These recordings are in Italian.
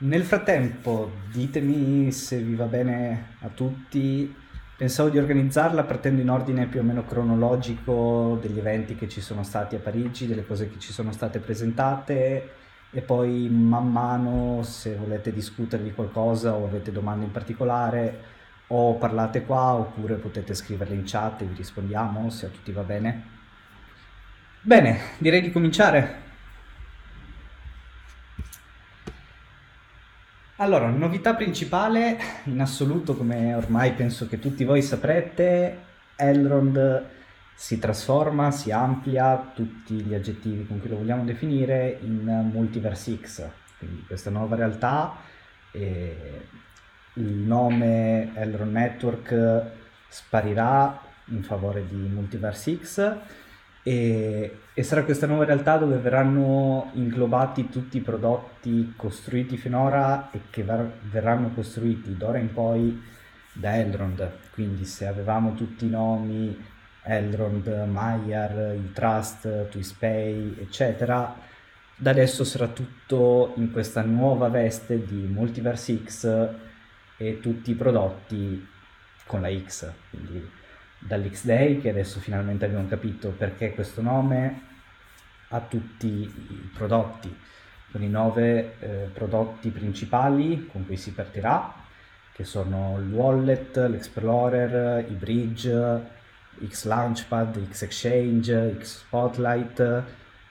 Nel frattempo, ditemi se vi va bene a tutti. Pensavo di organizzarla partendo in ordine più o meno cronologico degli eventi che ci sono stati a Parigi, delle cose che ci sono state presentate e poi man mano se volete discutere di qualcosa o avete domande in particolare o parlate qua oppure potete scriverle in chat e vi rispondiamo se a tutti va bene. Bene, direi di cominciare. Allora, novità principale in assoluto, come ormai penso che tutti voi saprete, Elrond si trasforma, si amplia, tutti gli aggettivi con cui lo vogliamo definire, in Multiverse X. Quindi questa nuova realtà, eh, il nome Elrond Network sparirà in favore di Multiverse X e, e, sarà questa nuova realtà dove verranno inglobati tutti i prodotti costruiti finora e che ver- verranno costruiti d'ora in poi da Elrond. Quindi se avevamo tutti i nomi Elrond, Maiar, il Trust, Twispay, eccetera, da adesso sarà tutto in questa nuova veste di Multiverse X e tutti i prodotti con la X. Quindi dall'X-Day che adesso finalmente abbiamo capito perché questo nome a tutti i prodotti, con i nove eh, prodotti principali con cui si partirà, che sono il wallet, l'explorer, i bridge, X Launchpad, X Exchange, X Spotlight,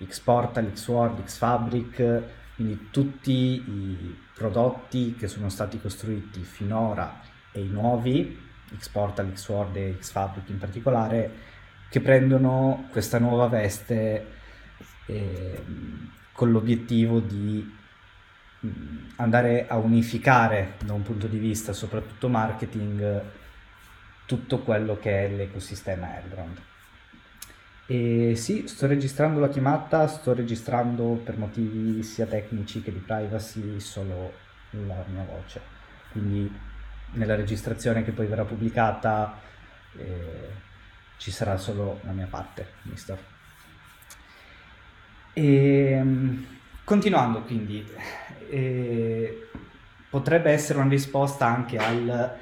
X Portal, X Word, X Fabric, quindi tutti i prodotti che sono stati costruiti finora e i nuovi X-Portal, X-Word e X-Fabric in particolare, che prendono questa nuova veste eh, con l'obiettivo di andare a unificare da un punto di vista soprattutto marketing tutto quello che è l'ecosistema Elrond. E sì, sto registrando la chiamata, sto registrando per motivi sia tecnici che di privacy solo la mia voce. Quindi nella registrazione che poi verrà pubblicata eh, ci sarà solo la mia parte, mister. E, ehm, continuando quindi, eh, potrebbe essere una risposta anche al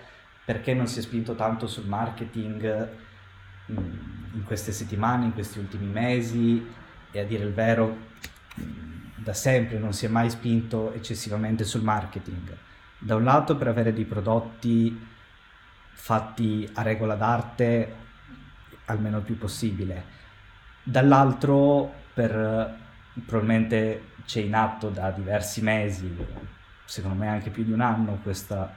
perché non si è spinto tanto sul marketing mm, in queste settimane, in questi ultimi mesi e a dire il vero mm, da sempre non si è mai spinto eccessivamente sul marketing da un lato per avere dei prodotti fatti a regola d'arte almeno il più possibile, dall'altro per probabilmente c'è in atto da diversi mesi, secondo me anche più di un anno, questa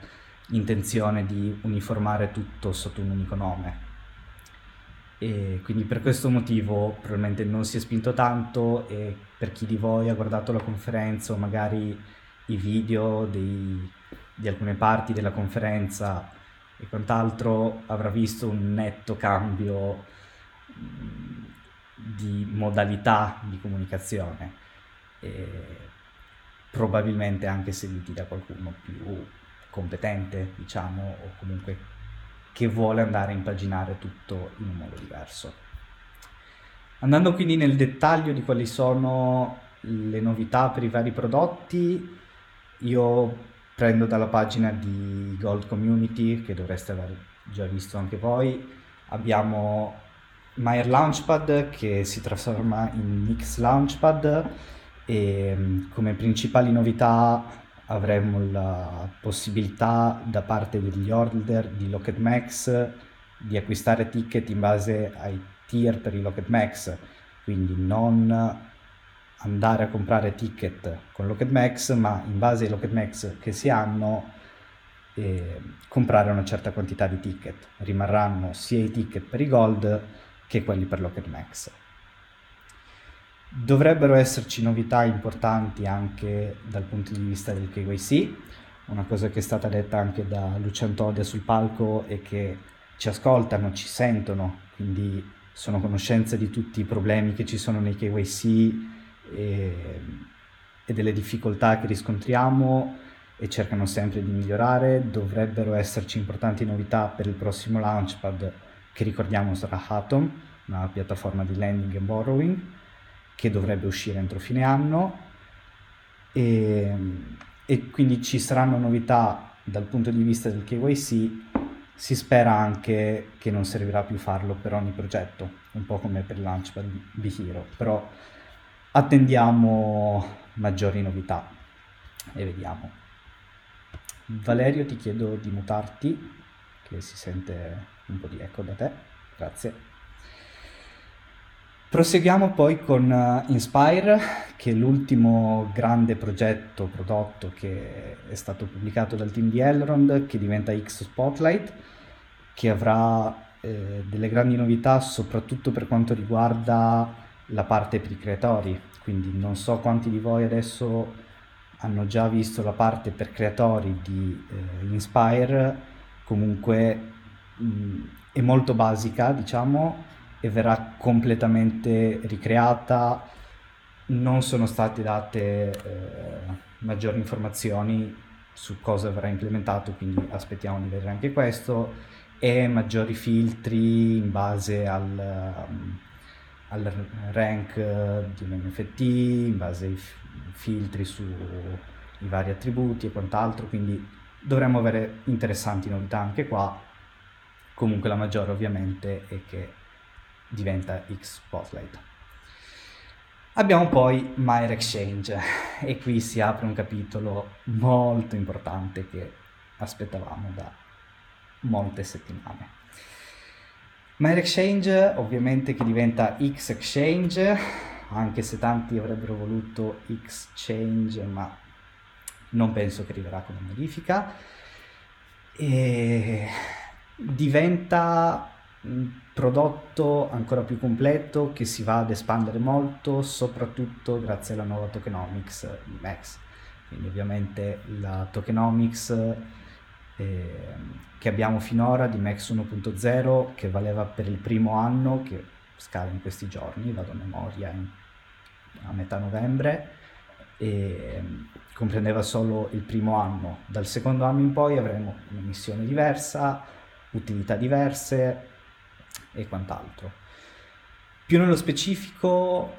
intenzione di uniformare tutto sotto un unico nome. E quindi per questo motivo probabilmente non si è spinto tanto e per chi di voi ha guardato la conferenza o magari i video dei, di alcune parti della conferenza e quant'altro avrà visto un netto cambio di modalità di comunicazione, probabilmente anche seguiti da qualcuno più competente, diciamo, o comunque che vuole andare a impaginare tutto in un modo diverso. Andando quindi nel dettaglio di quali sono le novità per i vari prodotti, io prendo dalla pagina di Gold Community, che dovreste aver già visto anche voi, abbiamo Meyer Launchpad che si trasforma in X Launchpad. E mm, come principali novità avremo la possibilità da parte degli holder di Locket Max di acquistare ticket in base ai tier per i Locket Max, quindi non andare a comprare ticket con Max, ma in base ai Max che si hanno eh, comprare una certa quantità di ticket. Rimarranno sia i ticket per i Gold che quelli per Max. Dovrebbero esserci novità importanti anche dal punto di vista del KYC, una cosa che è stata detta anche da Lucian Todia sul palco e che ci ascoltano, ci sentono, quindi sono conoscenza di tutti i problemi che ci sono nei KYC e, e delle difficoltà che riscontriamo e cercano sempre di migliorare. Dovrebbero esserci importanti novità per il prossimo Launchpad che ricordiamo sarà Atom, una piattaforma di lending e borrowing che dovrebbe uscire entro fine anno. E e quindi ci saranno novità dal punto di vista del KYC, si spera anche che non servirà più farlo per ogni progetto, un po' come per Launchpad di Hero, però attendiamo maggiori novità e vediamo. Valerio ti chiedo di mutarti, che si sente un po' di eco da te, grazie. Proseguiamo poi con uh, Inspire, che è l'ultimo grande progetto, prodotto che è stato pubblicato dal team di Elrond, che diventa X Spotlight, che avrà eh, delle grandi novità soprattutto per quanto riguarda la parte per i creatori, quindi non so quanti di voi adesso hanno già visto la parte per creatori di eh, Inspire, comunque mh, è molto basica, diciamo, e verrà completamente ricreata. Non sono state date eh, maggiori informazioni su cosa verrà implementato, quindi aspettiamo di vedere anche questo, e maggiori filtri in base al, um, al rank di un NFT, in base ai filtri sui vari attributi e quant'altro, quindi dovremmo avere interessanti novità anche qua. Comunque la maggiore ovviamente è che diventa X Spotlight. Abbiamo poi Mire Exchange e qui si apre un capitolo molto importante che aspettavamo da molte settimane. Mire Exchange ovviamente che diventa X Exchange, anche se tanti avrebbero voluto Exchange, ma non penso che arriverà come modifica. E diventa un prodotto ancora più completo che si va ad espandere molto, soprattutto grazie alla nuova tokenomics di Max. Quindi ovviamente la tokenomics eh, che abbiamo finora di Max 1.0 che valeva per il primo anno, che scade in questi giorni, vado a memoria in, a metà novembre, e comprendeva solo il primo anno. Dal secondo anno in poi avremo una missione diversa, utilità diverse, e quant'altro. Più nello specifico,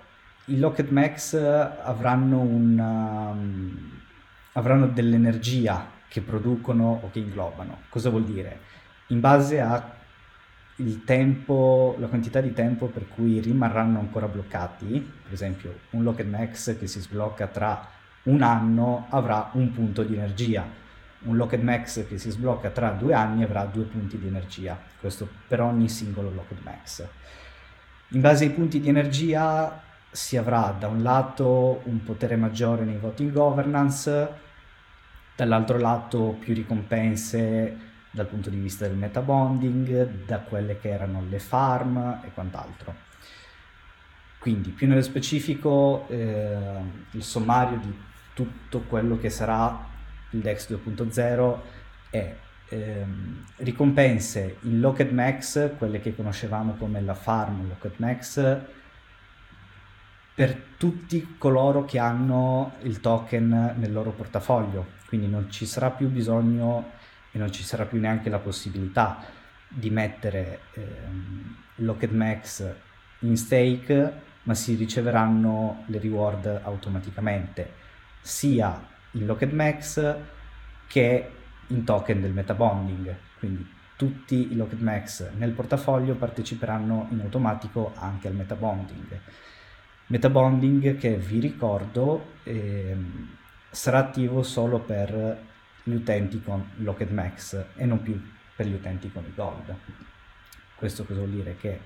i Lockheed Max avranno, una, um, avranno dell'energia che producono o che inglobano. Cosa vuol dire? In base a il tempo, la quantità di tempo per cui rimarranno ancora bloccati, per esempio un Lockheed Max che si sblocca tra un anno avrà un punto di energia, un Locked Max che si sblocca tra due anni avrà due punti di energia, questo per ogni singolo Locked Max. In base ai punti di energia si avrà da un lato un potere maggiore nei voti in governance, dall'altro lato più ricompense dal punto di vista del metabonding, da quelle che erano le farm e quant'altro. Quindi più nello specifico eh, il sommario di tutto quello che sarà il DEX 2.0 è ehm, ricompense in Locked Max, quelle che conoscevamo come la farm Locked Max, per tutti coloro che hanno il token nel loro portafoglio, quindi non ci sarà più bisogno e non ci sarà più neanche la possibilità di mettere ehm, Locked Max in stake, ma si riceveranno le reward automaticamente, sia in Locked Max che in token del metabonding. Quindi tutti i Locked Max nel portafoglio parteciperanno in automatico anche al metabonding. Metabonding che vi ricordo eh, sarà attivo solo per gli utenti con Locked Max e non più per gli utenti con i Gold. Questo cosa vuol dire? Che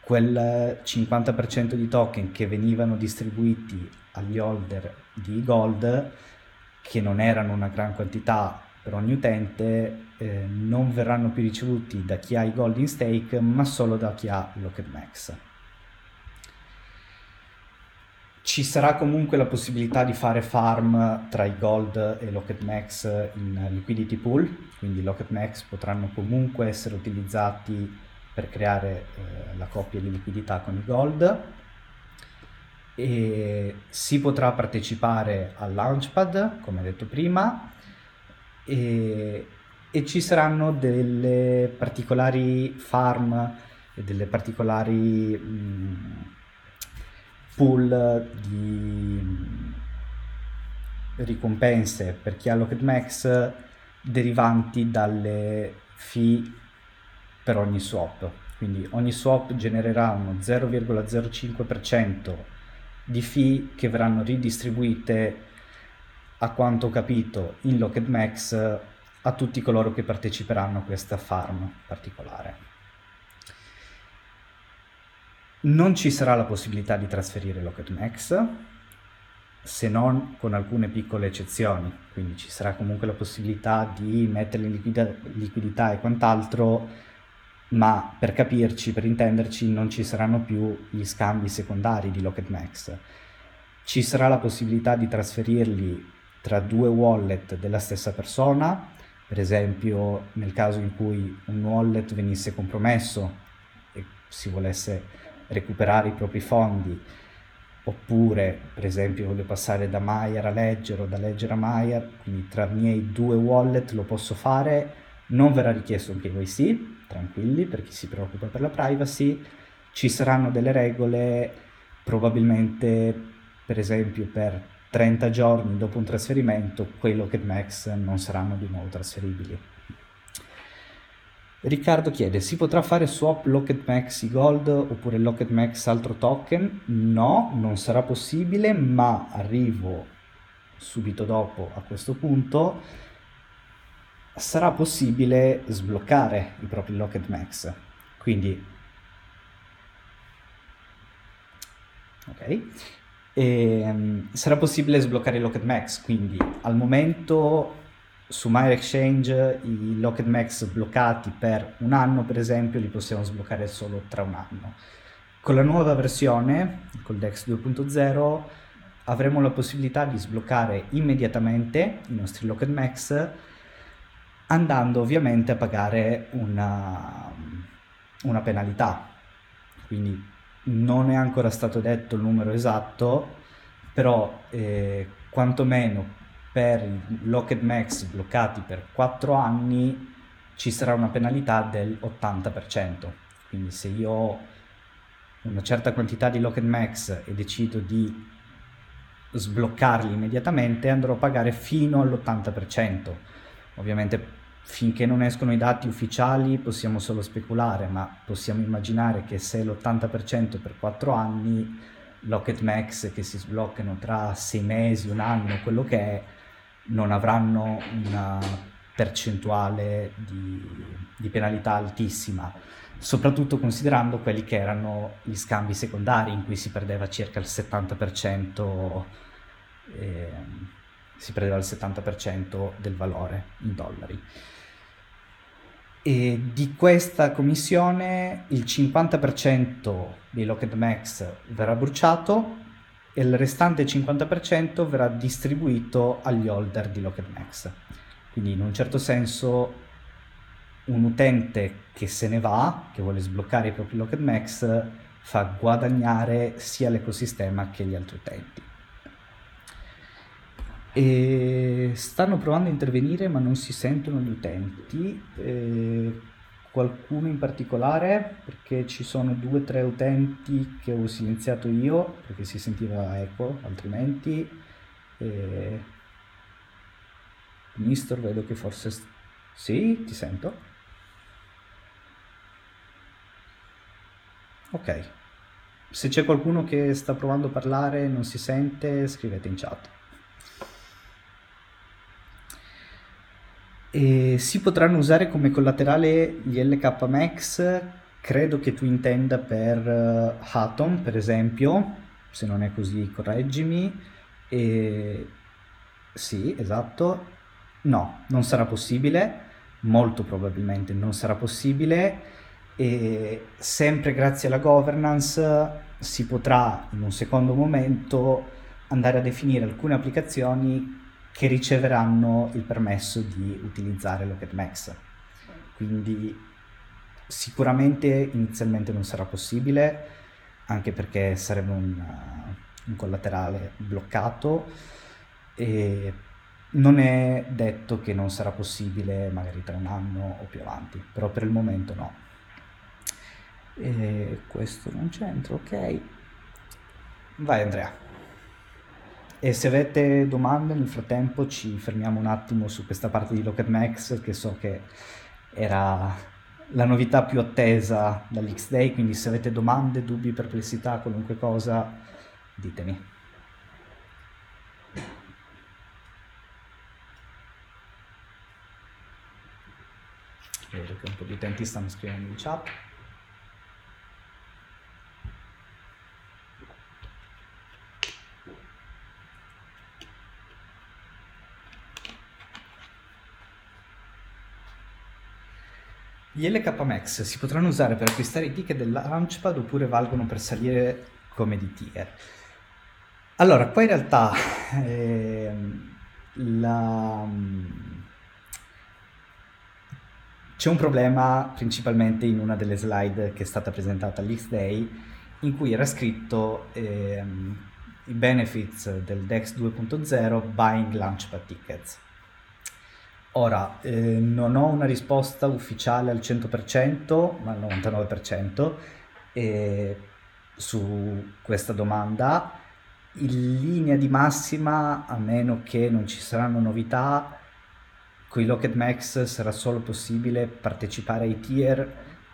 quel 50% di token che venivano distribuiti agli holder di gold, che non erano una gran quantità per ogni utente, eh, non verranno più ricevuti da chi ha i gold in stake, ma solo da chi ha Locked Max. Ci sarà comunque la possibilità di fare farm tra i gold e Locked Max in liquidity pool, quindi Locked Max potranno comunque essere utilizzati per creare eh, la coppia di liquidità con i gold. E si potrà partecipare al Launchpad, come detto prima, e, e ci saranno delle particolari farm e delle particolari mh, pool di, ricompense per chi ha Locked Max derivanti dalle fee per ogni swap. Quindi ogni swap genererà uno 0,05% di fee che verranno ridistribuite a quanto ho capito in Locked Max a tutti coloro che parteciperanno a questa farm particolare. Non ci sarà la possibilità di trasferire Locked Max, se non con alcune piccole eccezioni, quindi ci sarà comunque la possibilità di mettere in liquida- liquidità e quant'altro, ma per capirci, per intenderci, non ci saranno più gli scambi secondari di Locked Max. Ci sarà la possibilità di trasferirli tra due wallet della stessa persona, per esempio nel caso in cui un wallet venisse compromesso e si volesse recuperare i propri fondi, oppure per esempio voglio passare da Maier a Ledger o da Ledger a Maier, quindi tra i miei due wallet lo posso fare, non verrà richiesto un KYC, tranquilli per chi si preoccupa per la privacy, ci saranno delle regole, probabilmente per esempio per 30 giorni dopo un trasferimento quei Locket Max non saranno di nuovo trasferibili. Riccardo chiede, si potrà fare swap Locket Max Gold oppure Locket Max altro token? No, non sarà possibile, ma arrivo subito dopo a questo punto. Sarà possibile sbloccare i propri Locket Max. Quindi, ok, e, um, sarà possibile sbloccare i Locket Max. Quindi, al momento su MyExchange i Locked Max bloccati per un anno, per esempio, li possiamo sbloccare solo tra un anno. Con la nuova versione, col DEX 2.0, avremo la possibilità di sbloccare immediatamente i nostri Locked Max, andando ovviamente a pagare una, una penalità. Quindi non è ancora stato detto il numero esatto, però eh, quantomeno per i Locked Max bloccati per 4 anni ci sarà una penalità del 80%. Quindi se io ho una certa quantità di Locked Max e decido di sbloccarli immediatamente andrò a pagare fino all'80%. Ovviamente finché non escono i dati ufficiali possiamo solo speculare, ma possiamo immaginare che se l'80% per 4 anni, Locked Max che si sbloccano tra 6 mesi, un anno, quello che è, non avranno una percentuale di, di, penalità altissima, soprattutto considerando quelli che erano gli scambi secondari in cui si perdeva circa il 70%, eh, si perdeva il 70% del valore in dollari. E di questa commissione il 50% dei Locked Max verrà bruciato e il restante 50% verrà distribuito agli holder di Locked Max. Quindi in un certo senso un utente che se ne va, che vuole sbloccare i propri Locked Max, fa guadagnare sia l'ecosistema che gli altri utenti. E stanno provando a intervenire ma non si sentono gli utenti. E qualcuno in particolare? Perché ci sono due o tre utenti che ho silenziato io perché si sentiva eco altrimenti e... Mister vedo che forse sì ti sento. Ok. Se c'è qualcuno che sta provando a parlare e non si sente scrivete in chat E si potranno usare come collaterale gli LK Max, credo che tu intenda per uh, Atom, per esempio, se non è così correggimi. E... Sì, esatto. No, non sarà possibile, molto probabilmente non sarà possibile e sempre grazie alla governance si potrà in un secondo momento andare a definire alcune applicazioni che riceveranno il permesso di utilizzare Locket Max. Quindi sicuramente inizialmente non sarà possibile, anche perché sarebbe un, uh, un collaterale bloccato e non è detto che non sarà possibile magari tra un anno o più avanti, però per il momento no. E questo non c'entra, ok. Vai Andrea. E se avete domande nel frattempo ci fermiamo un attimo su questa parte di Locket Max che so che era la novità più attesa dall'X-Day, quindi se avete domande, dubbi, perplessità, qualunque cosa, ditemi. Vedo che un po' di utenti stanno scrivendo in chat. Gli LK Max si potranno usare per acquistare i ticket del Launchpad oppure valgono per salire come di tier? Allora, qua in realtà eh, la, c'è un problema principalmente in una delle slide che è stata presentata all'X-Day in cui era scritto ehm, i benefits del DEX 2.0 Buying Launchpad Tickets. Ora, eh, non ho una risposta ufficiale al 100%, ma al 99% eh, su questa domanda. In linea di massima, a meno che non ci saranno novità, con i Locket Max sarà solo possibile partecipare ai tier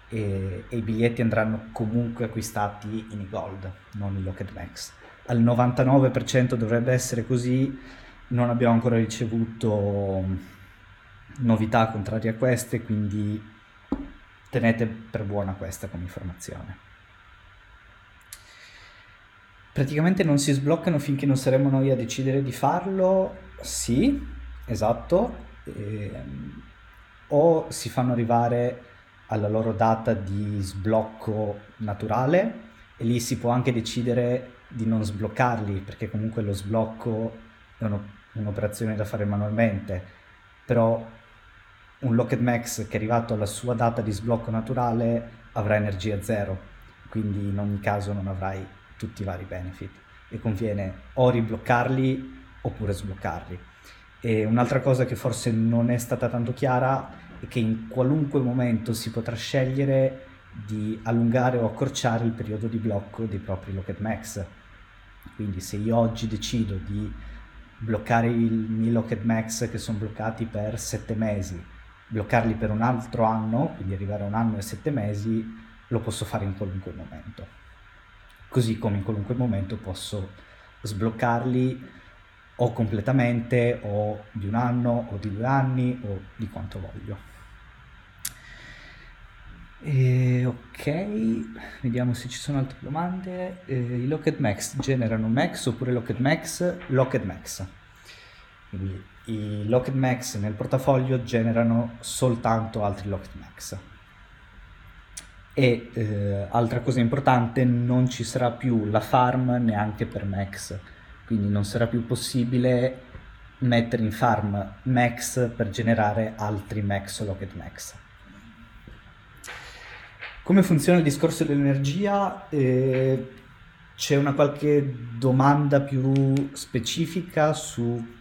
e, e, i biglietti andranno comunque acquistati in gold, non in Locket Max. Al 99% dovrebbe essere così, non abbiamo ancora ricevuto novità contrarie a queste, quindi tenete per buona questa come informazione. Praticamente non si sbloccano finché non saremo noi a decidere di farlo? Sì, esatto. E, ehm, o si fanno arrivare alla loro data di sblocco naturale e lì si può anche decidere di non sbloccarli perché comunque lo sblocco è uno, un'operazione da fare manualmente, però un Locket Max che è arrivato alla sua data di sblocco naturale avrà energia zero, quindi in ogni caso non avrai tutti i vari benefit e conviene o ribloccarli oppure sbloccarli. E un'altra cosa che forse non è stata tanto chiara è che in qualunque momento si potrà scegliere di allungare o accorciare il periodo di blocco dei propri Locket Max. Quindi se io oggi decido di bloccare i miei Locket Max che sono bloccati per 7 mesi bloccarli per un altro anno, quindi arrivare a un anno e sette mesi, lo posso fare in qualunque momento. Così come in qualunque momento posso sbloccarli o completamente o di un anno o di due anni o di quanto voglio. E, ok, vediamo se ci sono altre domande. Eh, I Locket Max generano Max oppure Locket Max? Locket Max. Quindi i Locket Max nel portafoglio generano soltanto altri Locket Max. E eh, altra cosa importante, non ci sarà più la farm neanche per Max, quindi non sarà più possibile mettere in farm Max per generare altri Max o Locket Max. Come funziona il discorso dell'energia? Eh, c'è una qualche domanda più specifica su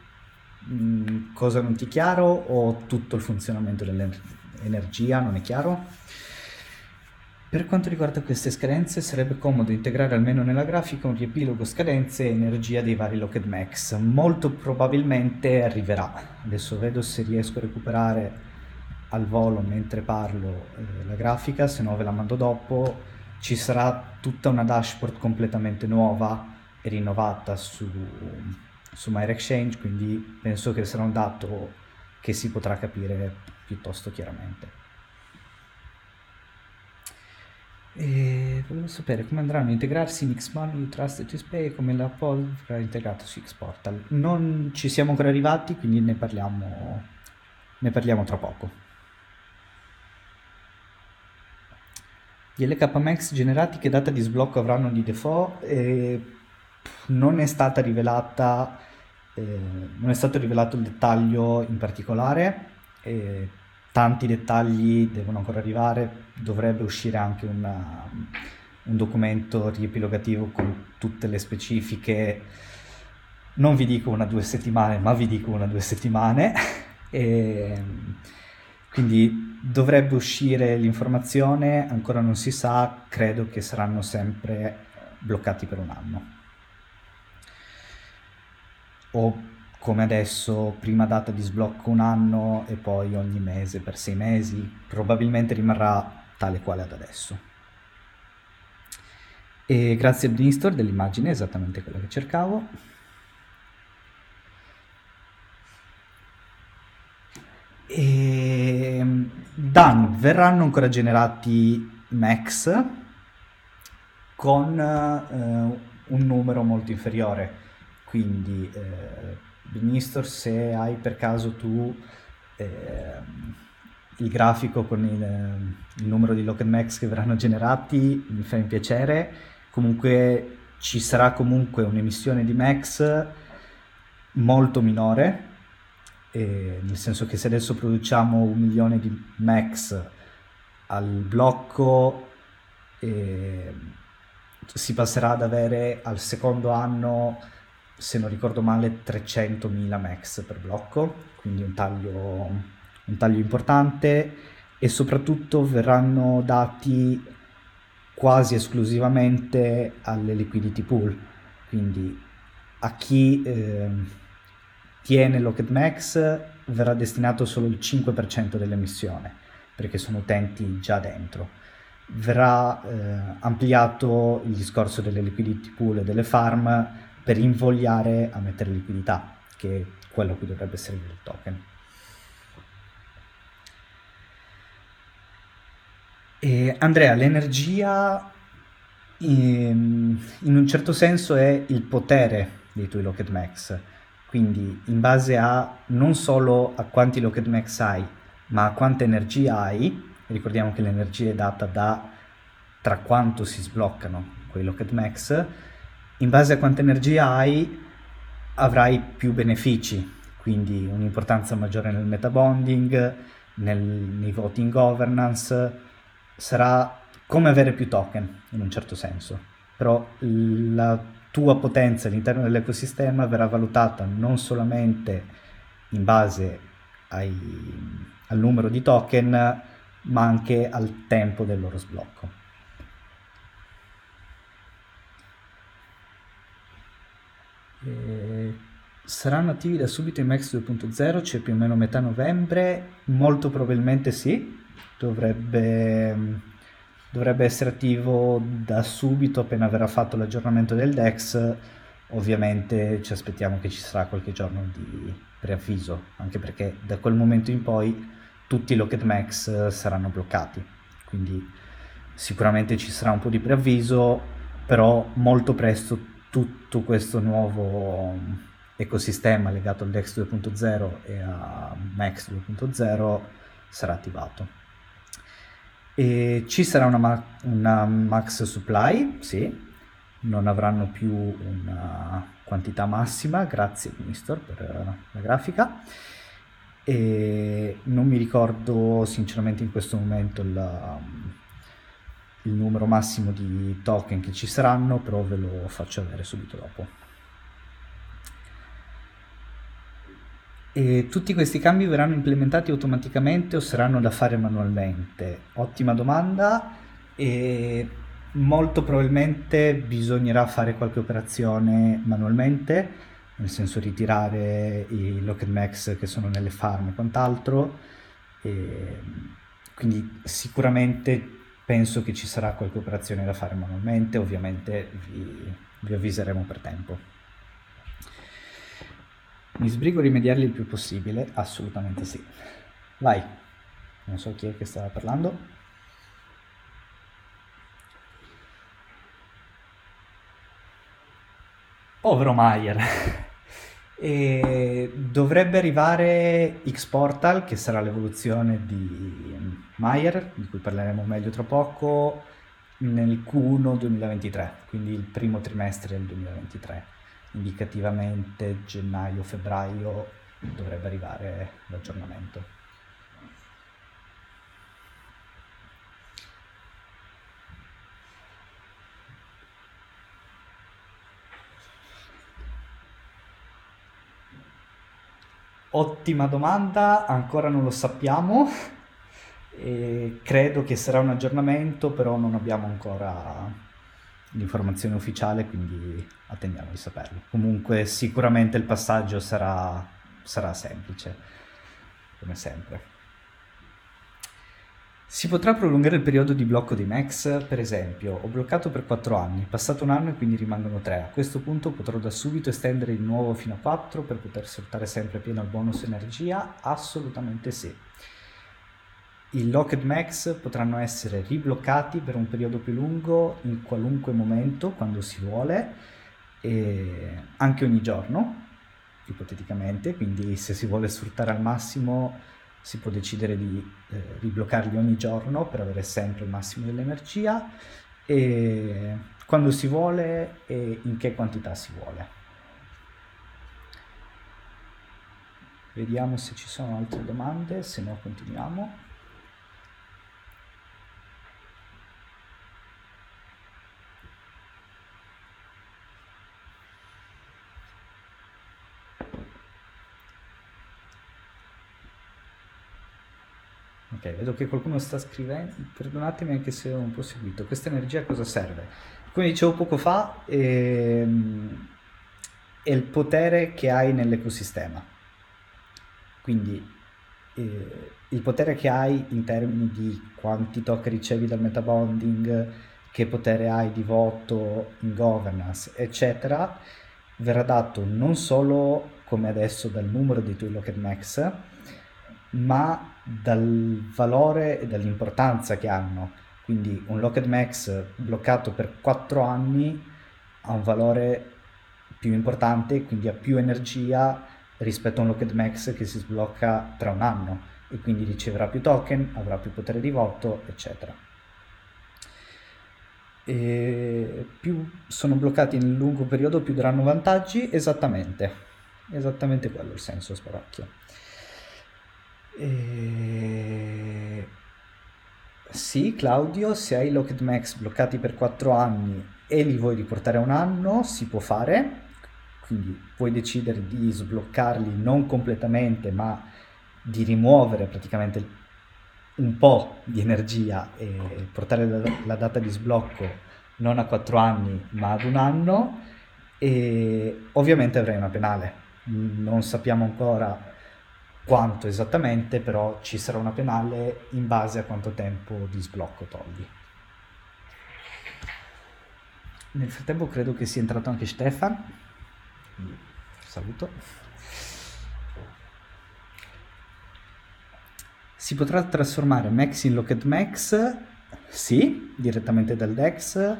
Mm, cosa non ti è chiaro o tutto il funzionamento dell'energia non è chiaro? Per quanto riguarda queste scadenze sarebbe comodo integrare almeno nella grafica un riepilogo scadenze e energia dei vari Locket Max. Molto probabilmente arriverà. Adesso vedo se riesco a recuperare al volo mentre parlo eh, la grafica, se no ve la mando dopo. Ci sarà tutta una dashboard completamente nuova e rinnovata su su MyRexchange, quindi penso che sarà un dato che si potrà capire piuttosto chiaramente. E volevo sapere come andranno a integrarsi in Xmoney, Trust e Twispay e come la POL verrà integrato su Xportal. Non ci siamo ancora arrivati, quindi ne parliamo, ne parliamo tra poco. Gli LK Max generati che data di sblocco avranno di default? E non è stata rivelata, eh, non è stato rivelato il dettaglio in particolare, eh, tanti dettagli devono ancora arrivare, dovrebbe uscire anche una, un documento riepilogativo con tutte le specifiche, non vi dico una o due settimane, ma vi dico una o due settimane. e, quindi dovrebbe uscire l'informazione, ancora non si sa, credo che saranno sempre bloccati per un anno. O come adesso, prima data di sblocco un anno e poi ogni mese per sei mesi, probabilmente rimarrà tale quale ad adesso. E grazie al Beanstalk dell'immagine, esattamente quella che cercavo. E Dan, verranno ancora generati max con eh, un numero molto inferiore, quindi eh, Minister, se hai per caso tu eh, il grafico con il, il, numero di Locked Max che verranno generati, mi fa piacere. Comunque ci sarà comunque un'emissione di Max molto minore, eh, nel senso che se adesso produciamo un milione di Max al blocco eh, si passerà ad avere al secondo anno se non ricordo male, 300.000 max per blocco, quindi un taglio, un taglio importante e soprattutto verranno dati quasi esclusivamente alle liquidity pool, quindi a chi eh, tiene Locked Max verrà destinato solo il 5% dell'emissione, perché sono utenti già dentro. Verrà eh, ampliato il discorso delle liquidity pool e delle farm per invogliare a mettere liquidità, che è quello a cui dovrebbe servire il token. E Andrea, l'energia in, in, un certo senso è il potere dei tuoi Locked Max, quindi in base a non solo a quanti Locked Max hai, ma a quanta energia hai, ricordiamo che l'energia è data da tra quanto si sbloccano quei Locked Max, in base a quanta energia hai avrai più benefici, quindi un'importanza maggiore nel metabonding, nel, nei voti in governance, sarà come avere più token in un certo senso, però la tua potenza all'interno dell'ecosistema verrà valutata non solamente in base ai, al numero di token, ma anche al tempo del loro sblocco. Eh, saranno attivi da subito in Max 2.0, cioè più o meno metà novembre? Molto probabilmente sì, dovrebbe, dovrebbe essere attivo da subito appena verrà fatto l'aggiornamento del DEX. Ovviamente ci aspettiamo che ci sarà qualche giorno di preavviso, anche perché da quel momento in poi tutti i Locked Max saranno bloccati, quindi sicuramente ci sarà un po' di preavviso, però molto presto tutto questo nuovo ecosistema legato al DEX 2.0 e a Max 2.0 sarà attivato. E ci sarà una, una max supply, sì, non avranno più una quantità massima, grazie Minister per la grafica. E non mi ricordo sinceramente in questo momento la, il numero massimo di token che ci saranno, però ve lo faccio avere subito dopo. E tutti questi cambi verranno implementati automaticamente o saranno da fare manualmente? Ottima domanda e molto probabilmente bisognerà fare qualche operazione manualmente, nel senso ritirare i locked max che sono nelle farm e quant'altro. E quindi sicuramente penso che ci sarà qualche operazione da fare manualmente, ovviamente vi, vi avviseremo per tempo. Mi sbrigo a rimediarli il più possibile? Assolutamente sì. Vai, non so chi è che stava parlando. Povero Maier. E dovrebbe arrivare X-Portal, che sarà l'evoluzione di Maier, di cui parleremo meglio tra poco, nel Q1 2023, quindi il primo trimestre del 2023. Indicativamente gennaio-febbraio dovrebbe arrivare l'aggiornamento. Ottima domanda, ancora non lo sappiamo. E credo che sarà un aggiornamento, però non abbiamo ancora l'informazione ufficiale, quindi attendiamo di saperlo. Comunque sicuramente il passaggio sarà, sarà semplice, come sempre. Si potrà prolungare il periodo di blocco dei Max? Per esempio, ho bloccato per 4 anni, passato un anno e quindi rimangono 3. A questo punto potrò da subito estendere il nuovo fino a 4 per poter saltare sempre pieno al bonus energia? Assolutamente sì. I Locked Max potranno essere ribloccati per un periodo più lungo in qualunque momento, quando si vuole, anche ogni giorno, ipoteticamente, quindi se si vuole sfruttare al massimo si può decidere di eh, ribloccarli ogni giorno per avere sempre il massimo dell'energia e quando si vuole e in che quantità si vuole. Vediamo se ci sono altre domande, se no continuiamo. Ok, vedo che qualcuno sta scrivendo, perdonatemi anche se ho un po' seguito, questa energia cosa serve? Come dicevo poco fa, ehm, è il potere che hai nell'ecosistema, quindi eh, il potere che hai in termini di quanti token ricevi dal metabonding, che potere hai di voto in governance, eccetera, verrà dato non solo come adesso dal numero dei tuoi locked max, ma dal valore e dall'importanza che hanno. Quindi un Locked Max bloccato per 4 anni ha un valore più importante, quindi ha più energia rispetto a un Locked Max che si sblocca tra un anno e quindi riceverà più token, avrà più potere di voto, eccetera. E più sono bloccati nel lungo periodo, più daranno vantaggi? Esattamente, esattamente quello il senso sparacchio. Sì, Claudio, se hai Locked Max bloccati per 4 anni e li vuoi riportare a un anno, si può fare. Quindi puoi decidere di sbloccarli non completamente, ma di rimuovere praticamente un po' di energia e portare la, la data di sblocco non a 4 anni, ma ad un anno. E ovviamente avrai una penale. Non sappiamo ancora quanto esattamente, però ci sarà una penale in base a quanto tempo di sblocco togli. Nel frattempo credo che sia entrato anche Stefan. Saluto. Si potrà trasformare Max in Locked Max? Sì, direttamente dal DEX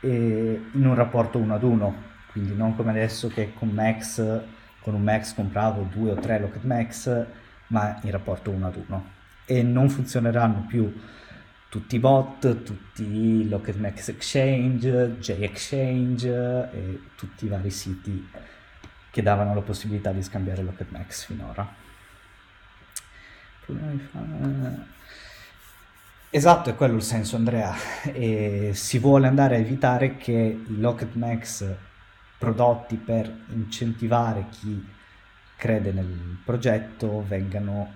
in un rapporto 1 ad 1, quindi non come adesso che con Max con un Max compravo due o tre Locked Max, ma in rapporto uno ad uno. E non funzioneranno più tutti i bot, tutti i Locked Max Exchange, J-Exchange e tutti i vari siti che davano la possibilità di scambiare Locked Max finora. Esatto, è quello il senso Andrea, e si vuole andare a evitare che i Locked Max prodotti per incentivare chi crede nel progetto vengano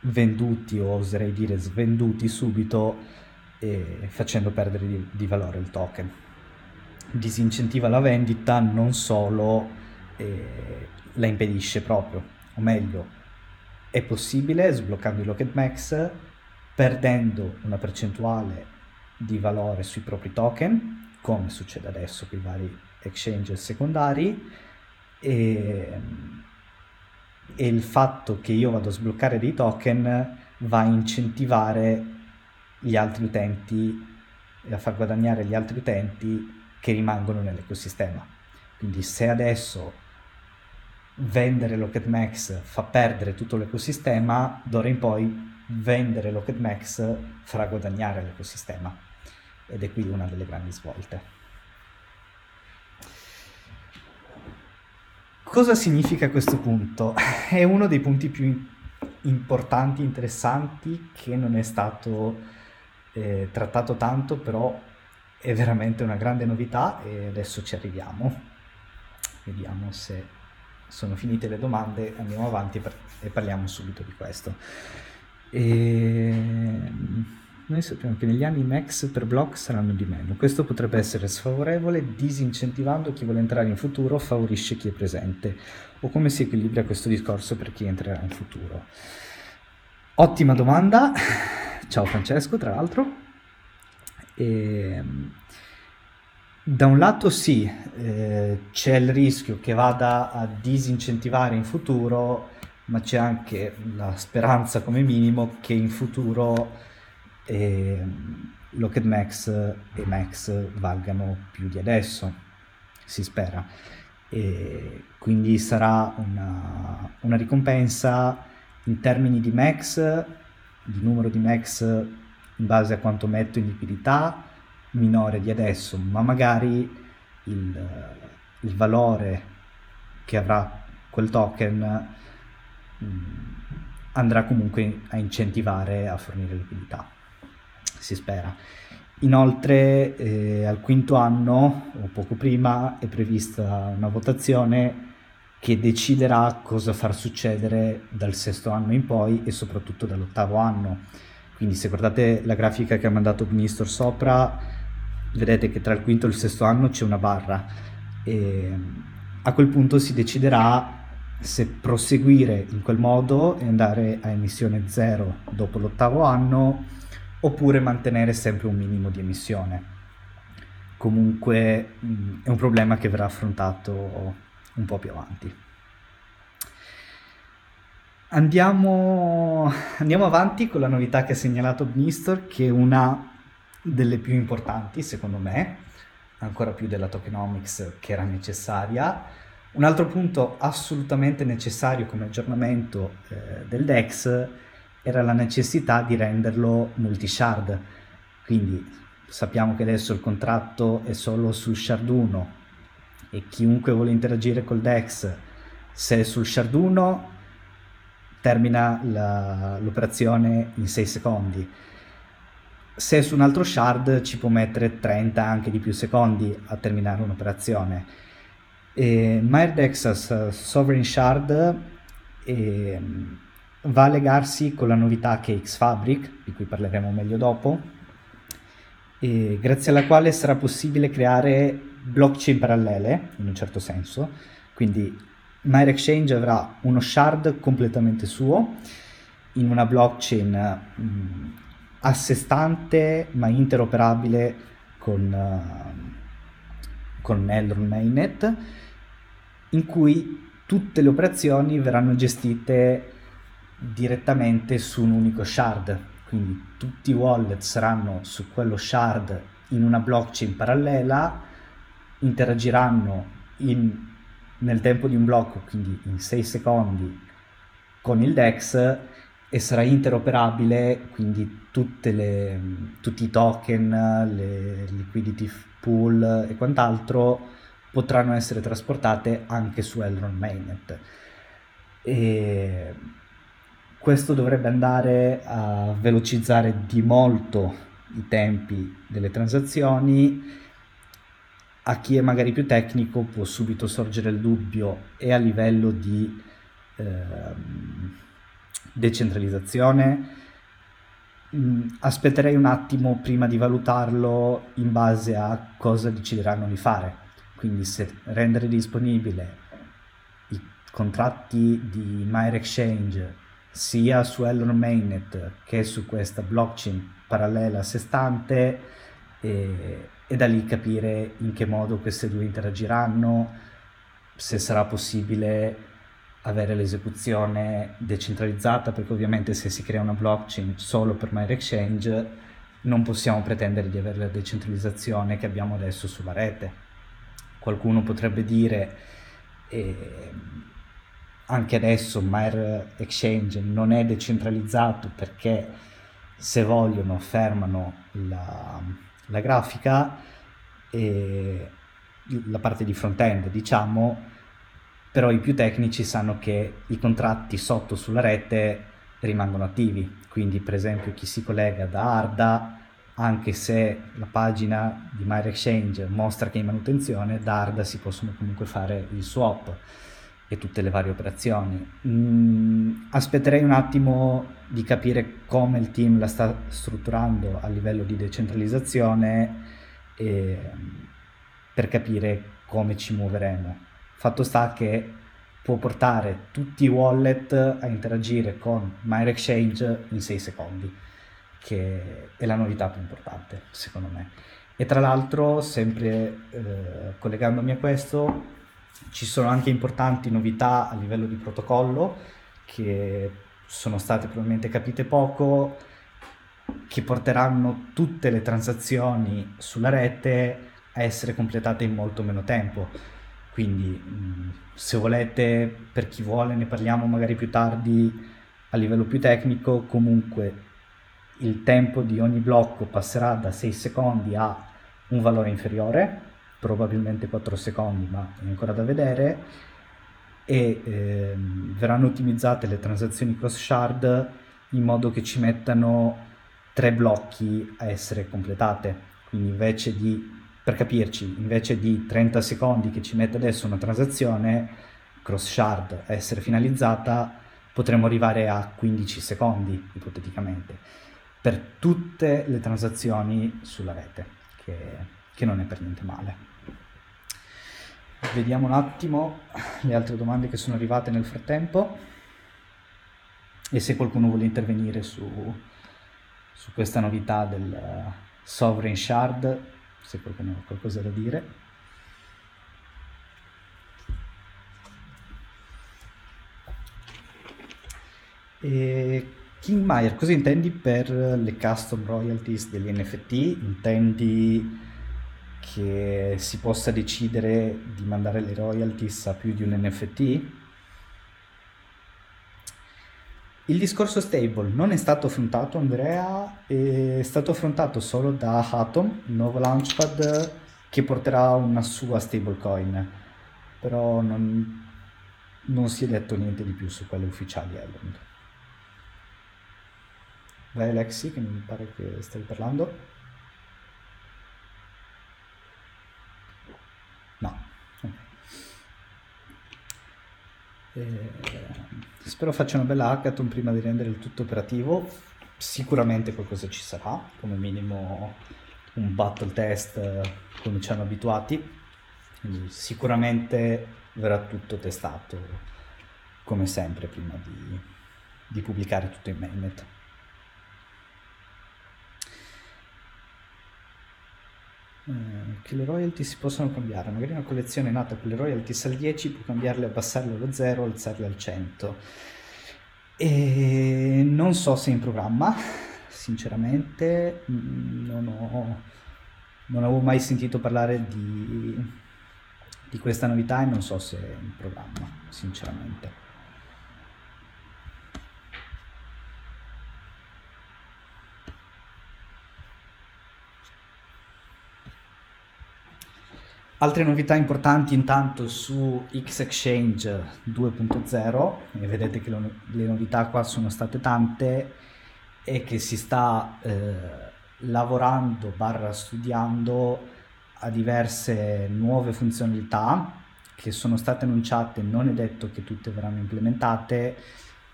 venduti o oserei dire svenduti subito facendo perdere di, di, valore il token. Disincentiva la vendita non solo eh, la impedisce proprio, o meglio, è possibile sbloccando i Locked Max perdendo una percentuale di valore sui propri token, come succede adesso con i vari exchange secondari e, e il fatto che io vado a sbloccare dei token va a incentivare gli altri utenti e a far guadagnare gli altri utenti che rimangono nell'ecosistema. Quindi se adesso vendere Locket Max fa perdere tutto l'ecosistema, d'ora in poi vendere Locket Max farà guadagnare l'ecosistema. Ed è qui una delle grandi svolte. Cosa significa questo punto? È uno dei punti più importanti, interessanti, che non è stato eh, trattato tanto, però è veramente una grande novità e adesso ci arriviamo. Vediamo se sono finite le domande, andiamo avanti e parliamo subito di questo. E... Noi sappiamo che negli anni i max per block saranno di meno. Questo potrebbe essere sfavorevole, disincentivando chi vuole entrare in futuro, favorisce chi è presente. O come si equilibra questo discorso per chi entrerà in futuro? Ottima domanda. Ciao Francesco, tra l'altro. E, ehm, da un lato sì, eh, c'è il rischio che vada a disincentivare in futuro, ma c'è anche la speranza come minimo che in futuro eh, Locked Max e Max valgano più di adesso, si spera. E quindi sarà una, una ricompensa in termini di Max, di numero di Max in base a quanto metto in liquidità, minore di adesso, ma magari il, il valore che avrà quel token mh, mm, andrà comunque a incentivare a fornire liquidità, si spera. Inoltre eh, al quinto anno o poco prima è prevista una votazione che deciderà cosa far succedere dal sesto anno in poi e soprattutto dall'ottavo anno. Quindi se guardate la grafica che ha mandato Ministro sopra, vedete che tra il quinto e il sesto anno c'è una barra e a quel punto si deciderà se proseguire in quel modo e andare a emissione zero dopo l'ottavo anno oppure mantenere sempre un minimo di emissione. Comunque mh, è un problema che verrà affrontato un po' più avanti. Andiamo, andiamo avanti con la novità che ha segnalato Bnistor, che è una delle più importanti, secondo me, ancora più della tokenomics che era necessaria. Un altro punto assolutamente necessario come aggiornamento eh, del DEX era la necessità di renderlo multi-shard. Quindi sappiamo che adesso il contratto è solo su shard 1 e chiunque vuole interagire col DEX, se è sul shard 1 termina la, l'operazione in 6 secondi se su un altro shard ci può mettere 30 anche di più secondi a terminare un'operazione. E Myrdexas Sovereign Shard eh, va a legarsi con la novità che Xfabric, di cui parleremo meglio dopo, grazie alla quale sarà possibile creare blockchain parallele, in un certo senso, quindi Myr Exchange avrà uno shard completamente suo in una blockchain mh, a sé stante ma interoperabile con, uh, con Elrond Mainnet in cui tutte le operazioni verranno gestite direttamente su un unico shard quindi tutti i wallet saranno su quello shard in una blockchain parallela interagiranno in, nel tempo di un blocco quindi in 6 secondi con il DEX e sarà interoperabile, quindi le, tutti i token, le liquidity pool e quant'altro potranno essere trasportate anche su Elrond Mainnet. E questo dovrebbe andare a velocizzare di molto i tempi delle transazioni. A chi è magari più tecnico può subito sorgere il dubbio e a livello di... Eh, decentralizzazione. Mm, aspetterei un attimo prima di valutarlo in base a cosa decideranno di fare. Quindi se rendere disponibile i contratti di Myr Exchange sia su Elon Mainnet che su questa blockchain parallela a sé stante e, e da lì capire in che modo queste due interagiranno, se sarà possibile avere l'esecuzione decentralizzata, perché ovviamente se si crea una blockchain solo per Myr Exchange non possiamo pretendere di avere la decentralizzazione che abbiamo adesso sulla rete. Qualcuno potrebbe dire eh, anche adesso Myr Exchange non è decentralizzato perché se vogliono fermano la, la grafica e la parte di front-end, diciamo, però i più tecnici sanno che i contratti sotto sulla rete rimangono attivi, quindi per esempio chi si collega da Arda, anche se la pagina di Myr Exchange mostra che è in manutenzione, da Arda si possono comunque fare il swap. E tutte le varie operazioni. Mm, aspetterei un attimo di capire come il team la sta strutturando a livello di decentralizzazione e, per capire come ci muoveremo. Fatto sta che può portare tutti i wallet a interagire con MyExchange in 6 secondi, che è la novità più importante secondo me. E tra l'altro, sempre eh, collegandomi a questo, ci sono anche importanti novità a livello di protocollo che sono state probabilmente capite poco, che porteranno tutte le transazioni sulla rete a essere completate in molto meno tempo. Quindi se volete, per chi vuole, ne parliamo magari più tardi a livello più tecnico, comunque il tempo di ogni blocco passerà da 6 secondi a un valore inferiore, probabilmente 4 secondi, ma è ancora da vedere, e eh, verranno ottimizzate le transazioni cross shard in modo che ci mettano tre blocchi a essere completate. Quindi invece di, per capirci, invece di 30 secondi che ci mette adesso una transazione cross shard a essere finalizzata, potremmo arrivare a 15 secondi ipoteticamente per tutte le transazioni sulla rete, che, che non è per niente male. Vediamo un attimo le altre domande che sono arrivate nel frattempo e se qualcuno vuole intervenire su, su questa novità del Sovereign Shard, se qualcuno ha qualcosa da dire. E King Meyer, cosa intendi per le custom royalties degli NFT? Intendi che si possa decidere di mandare le royalties a più di un NFT? Il discorso stable non è stato affrontato, Andrea, è stato affrontato solo da Atom, il nuovo launchpad che porterà una sua stablecoin, però non, non si è detto niente di più su quelle ufficiali Elrond. Vai Alexi, che mi pare che stavi parlando. No. Eh, spero faccia una bella hackathon prima di rendere il tutto operativo. Sicuramente qualcosa ci sarà, come minimo un battle test come ci hanno abituati. Quindi sicuramente verrà tutto testato come sempre prima di, di pubblicare tutto in mainnet. Eh, che le royalty si possono cambiare, magari una collezione nata con le royalties al 10 può cambiarle, abbassarle allo 0, alzarle al 100. E non so se è in programma, sinceramente mm, non, ho, non avevo mai sentito parlare di, di questa novità e non so se è in programma, sinceramente. Altre novità importanti intanto su X-Exchange 2.0, e vedete che le novità qua sono state tante, e che si sta eh, lavorando barra studiando a diverse nuove funzionalità che sono state annunciate, non è detto che tutte verranno implementate,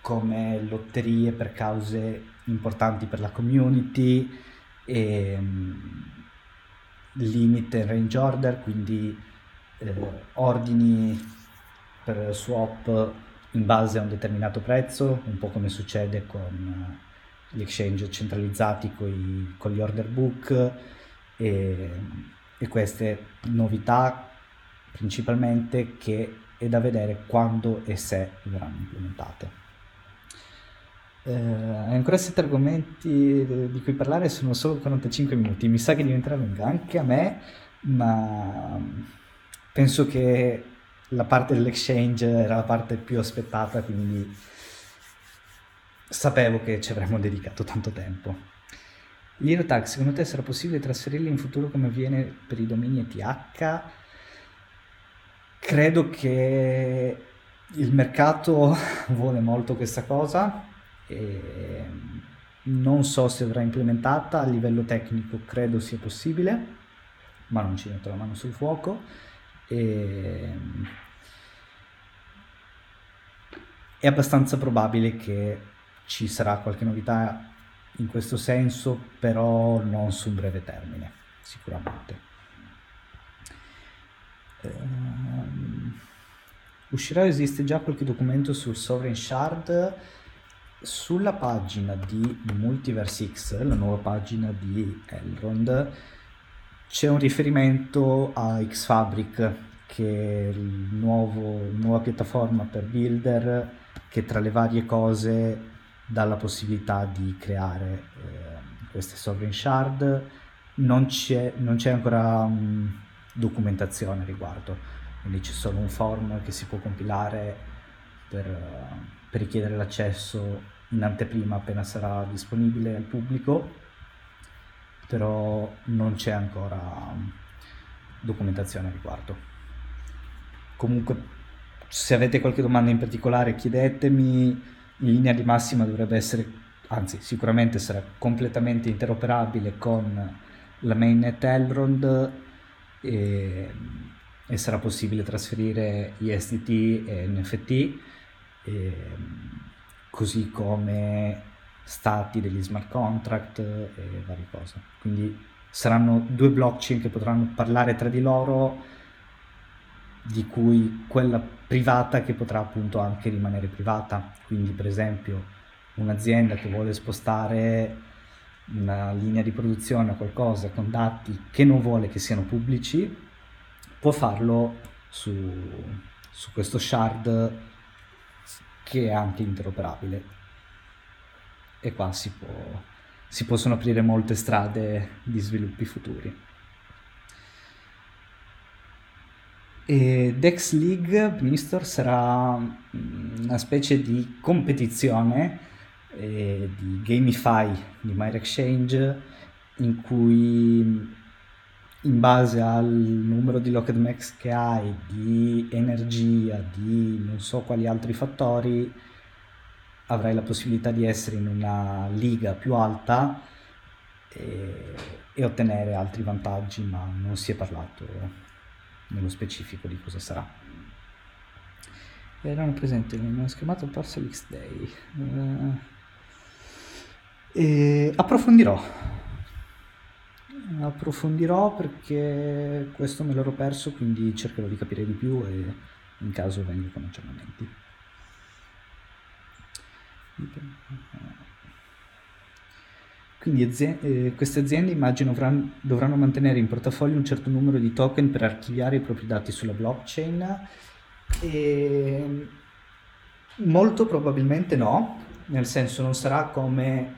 come lotterie per cause importanti per la community e limit range order, quindi eh, ordini per swap in base a un determinato prezzo, un po' come succede con uh, gli exchange centralizzati coi, con gli order book e, e queste novità principalmente che è da vedere quando e se verranno implementate. Eh, ancora sette argomenti di cui parlare, sono solo 45 minuti. Mi sa che diventerà lunga anche a me, ma penso che la parte dell'exchange era la parte più aspettata, quindi sapevo che ci avremmo dedicato tanto tempo. L'Irotag, secondo te sarà possibile trasferirli in futuro come avviene per i domini ETH? Credo che il mercato vuole molto questa cosa, e non so se verrà implementata, a livello tecnico credo sia possibile, ma non ci metto la mano sul fuoco. E è abbastanza probabile che ci sarà qualche novità in questo senso, però non su breve termine, sicuramente. Um, uscirà, esiste già qualche documento sul Sovereign Shard sulla pagina di Multiverse X, la nuova pagina di Elrond, c'è un riferimento a Xfabric, che è la nuova piattaforma per builder che tra le varie cose dà la possibilità di creare eh, queste sovereign shard. Non c'è, non c'è ancora um, documentazione riguardo, quindi c'è solo un form che si può compilare per, uh, per richiedere l'accesso in anteprima appena sarà disponibile al pubblico, però non c'è ancora um, documentazione a riguardo. Comunque, se avete qualche domanda in particolare chiedetemi, in linea di massima dovrebbe essere, anzi sicuramente sarà completamente interoperabile con la mainnet Elrond e, e sarà possibile trasferire ISDT e NFT. E, così come stati degli smart contract e varie cose. Quindi saranno due blockchain che potranno parlare tra di loro, di cui quella privata che potrà appunto anche rimanere privata. Quindi per esempio un'azienda che vuole spostare una linea di produzione o qualcosa con dati che non vuole che siano pubblici, può farlo su, su questo shard che è anche interoperabile. E qua si, può, si possono aprire molte strade di sviluppi futuri. E Dex League Minister sarà mm, una specie di competizione eh, di gamify di Myre Exchange in cui in base al numero di Locked Max che hai, di energia, di non so quali altri fattori, avrai la possibilità di essere in una liga più alta e, e ottenere altri vantaggi, ma non si è parlato nello specifico di cosa sarà. Erano presenti nella schermata Parcel X Day. Uh, e approfondirò approfondirò perché questo me l'ero perso, quindi cercherò di capire di più e in caso vengo con aggiornamenti. Quindi aziende, eh, queste aziende immagino avranno, dovranno mantenere in portafoglio un certo numero di token per archiviare i propri dati sulla blockchain e molto probabilmente no, nel senso non sarà come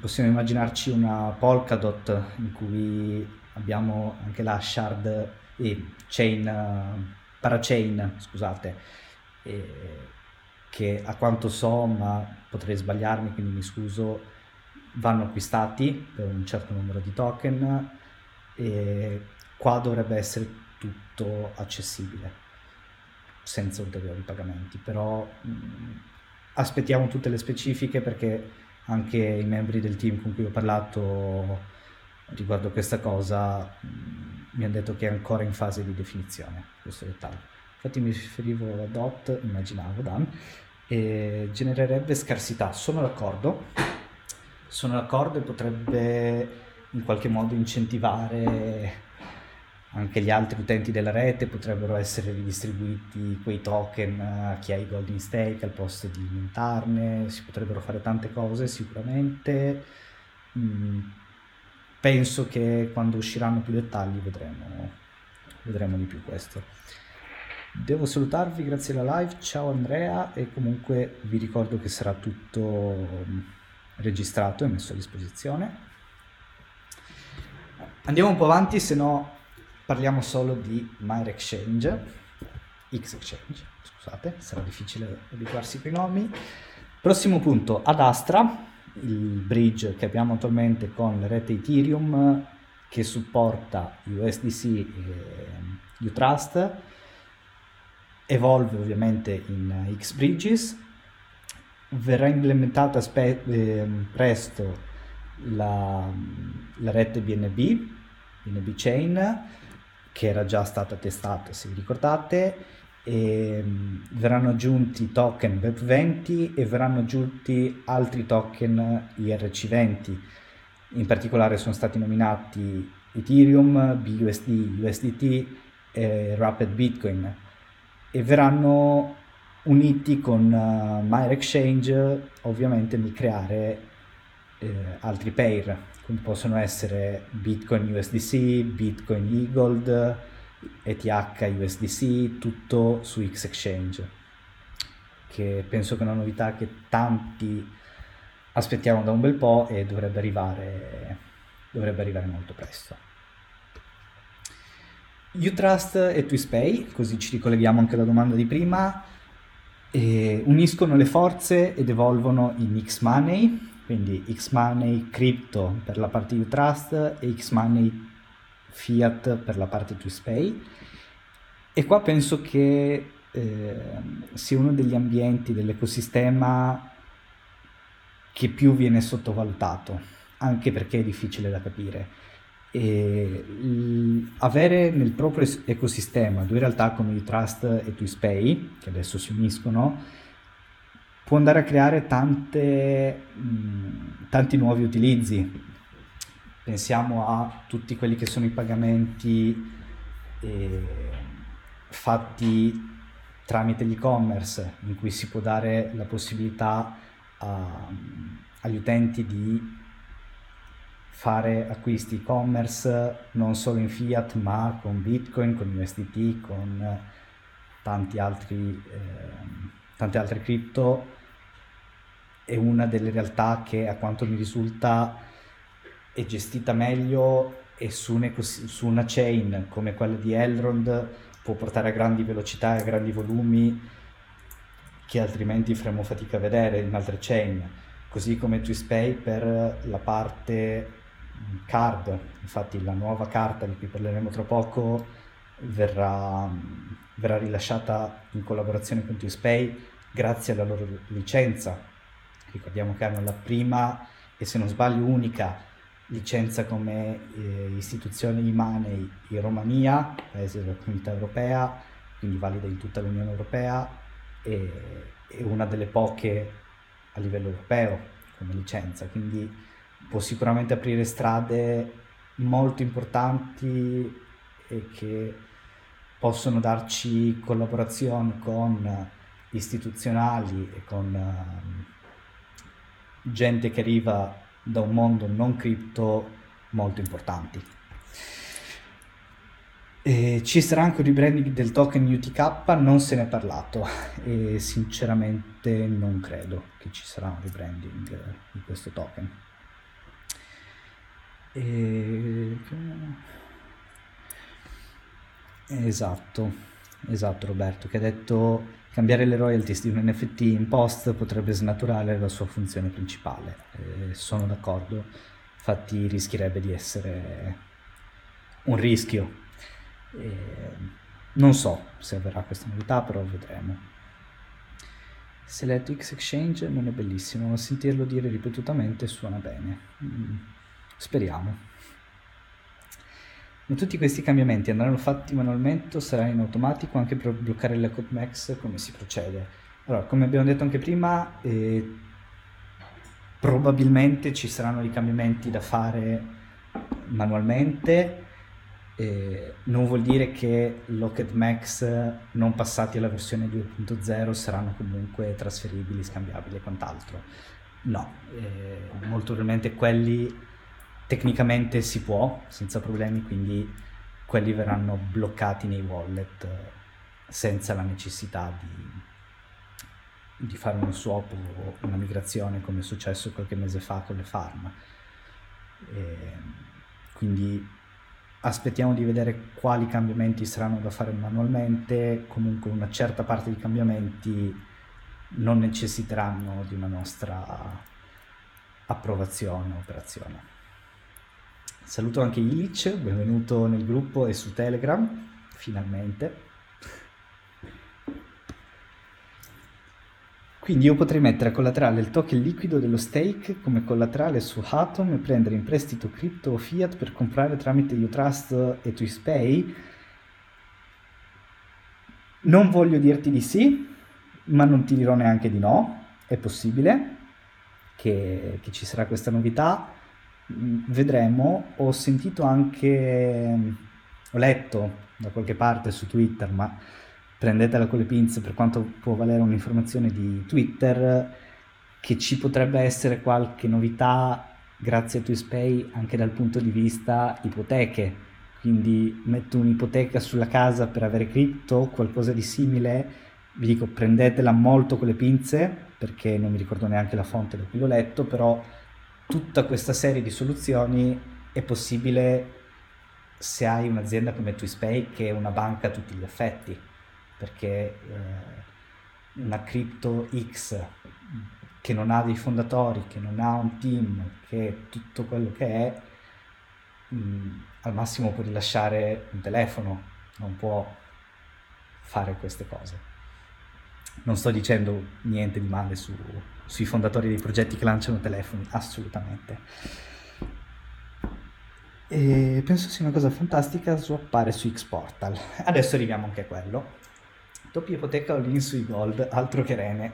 possiamo immaginarci una Polkadot in cui abbiamo anche la shard e chain, parachain, scusate, eh, che a quanto so, ma potrei sbagliarmi, quindi mi scuso, vanno acquistati per un certo numero di token e qua dovrebbe essere tutto accessibile senza ulteriori pagamenti, però mh, mm, aspettiamo tutte le specifiche perché anche i membri del team con cui ho parlato riguardo questa cosa mm, mi hanno detto che è ancora in fase di definizione questo dettaglio. Infatti mi riferivo a DOT, immaginavo Dan, e genererebbe scarsità. Sono d'accordo, sono d'accordo e potrebbe in qualche modo incentivare anche gli altri utenti della rete potrebbero essere ridistribuiti quei token a chi ha i golden stake al posto di mintarne, si potrebbero fare tante cose sicuramente. Mm, penso che quando usciranno più dettagli vedremo, vedremo di più questo. Devo salutarvi, grazie alla live, ciao Andrea e comunque vi ricordo che sarà tutto mm, registrato e messo a disposizione. Andiamo un po' avanti, se no parliamo solo di Myre Exchange, X Exchange, scusate, sarà difficile abituarsi con i nomi. Prossimo punto, ad Astra, il bridge che abbiamo attualmente con la rete Ethereum che supporta USDC e Utrust, evolve ovviamente in X-Bridges, verrà implementata spe- eh, presto la, la rete BNB, BNB Chain, che era già stata testata se vi ricordate e um, verranno aggiunti token BEP20 e verranno aggiunti altri token IRC20. In particolare sono stati nominati Ethereum, BUSD, USDT e Rapid Bitcoin e verranno uniti con uh, Mire Exchange ovviamente nel creare eh, altri pair come possono essere Bitcoin USDC, Bitcoin eGold, ETH USDC, tutto su X Exchange che penso che è una novità che tanti aspettiamo da un bel po' e dovrebbe arrivare, dovrebbe arrivare molto presto. Utrust e TwistPay, così ci ricolleghiamo anche alla domanda di prima, uniscono le forze ed evolvono in X-Money, quindi X-Money Crypto per la parte Utrust e X-Money Fiat per la parte TwistPay. E qua penso che eh, sia uno degli ambienti dell'ecosistema che più viene sottovalutato, anche perché è difficile da capire. E avere nel proprio ecosistema due realtà come Trust e TwistPay, che adesso si uniscono, può andare a creare tante, mh, tanti nuovi utilizzi. Pensiamo a tutti quelli che sono i pagamenti eh, fatti tramite l'e-commerce, in cui si può dare la possibilità a, agli utenti di fare acquisti e-commerce non solo in fiat ma con bitcoin, con USDT, con tanti altri, eh, tante altre cripto è una delle realtà che a quanto mi risulta è gestita meglio e su, un su una chain come quella di Elrond può portare a grandi velocità e a grandi volumi che altrimenti faremo fatica a vedere in altre chain, così come TwistPay per la parte card, infatti la nuova carta di cui parleremo tra poco verrà, verrà rilasciata in collaborazione con TwistPay grazie alla loro licenza. Ricordiamo che hanno la prima e se non sbaglio unica licenza come eh, istituzione di money in Romania, paese della comunità europea, quindi valida in tutta l'Unione Europea e, e una delle poche a livello europeo come licenza, quindi può sicuramente aprire strade molto importanti e che possono darci collaborazioni con istituzionali e con uh, gente che arriva da un mondo non cripto molto importanti. E ci sarà anche un rebranding del token UTK, non se ne è parlato e sinceramente non credo che ci sarà un rebranding di questo token. E... Esatto, esatto Roberto, che ha detto cambiare le royalties di un NFT in post potrebbe snaturare la sua funzione principale. Eh, sono d'accordo, infatti rischierebbe di essere un rischio. Eh, non so se avverrà questa novità, però vedremo. Select X Exchange non è bellissimo, ma sentirlo dire ripetutamente suona bene. Mm, speriamo. Tutti questi cambiamenti andranno fatti manualmente o saranno in automatico anche per bloccare code max come si procede? Allora, come abbiamo detto anche prima, eh, probabilmente ci saranno dei cambiamenti da fare manualmente, eh, non vuol dire che Locked Max non passati alla versione 2.0 saranno comunque trasferibili, scambiabili e quant'altro. No, eh, molto probabilmente quelli tecnicamente si può senza problemi, quindi quelli verranno bloccati nei wallet eh, senza la necessità di, di fare uno swap o una migrazione come è successo qualche mese fa con le farm. E quindi aspettiamo di vedere quali cambiamenti saranno da fare manualmente, comunque una certa parte di cambiamenti non necessiteranno di una nostra approvazione o operazione. Saluto anche Illich, benvenuto nel gruppo e su Telegram, finalmente. Quindi io potrei mettere a collaterale il token liquido dello stake come collaterale su Atom e prendere in prestito cripto o fiat per comprare tramite Utrust e TwistPay. Non voglio dirti di sì, ma non ti dirò neanche di no, è possibile che, che ci sarà questa novità, vedremo, ho sentito anche, ho letto da qualche parte su Twitter, ma prendetela con le pinze per quanto può valere un'informazione di Twitter, che ci potrebbe essere qualche novità grazie a TwistPay anche dal punto di vista ipoteche. Quindi metto un'ipoteca sulla casa per avere cripto, qualcosa di simile, vi dico prendetela molto con le pinze perché non mi ricordo neanche la fonte da cui l'ho letto, però tutta questa serie di soluzioni è possibile se hai un'azienda come TwistPay che è una banca a tutti gli effetti, perché eh, una crypto X che non ha dei fondatori, che non ha un team, che è tutto quello che è, mh, mm, al massimo può rilasciare un telefono, non può fare queste cose. Non sto dicendo niente di male su, sui fondatori dei progetti che lanciano telefoni, assolutamente. E penso sia una cosa fantastica swappare su Xportal. Adesso arriviamo anche a quello. Doppia ipoteca all-in sui gold, altro che rene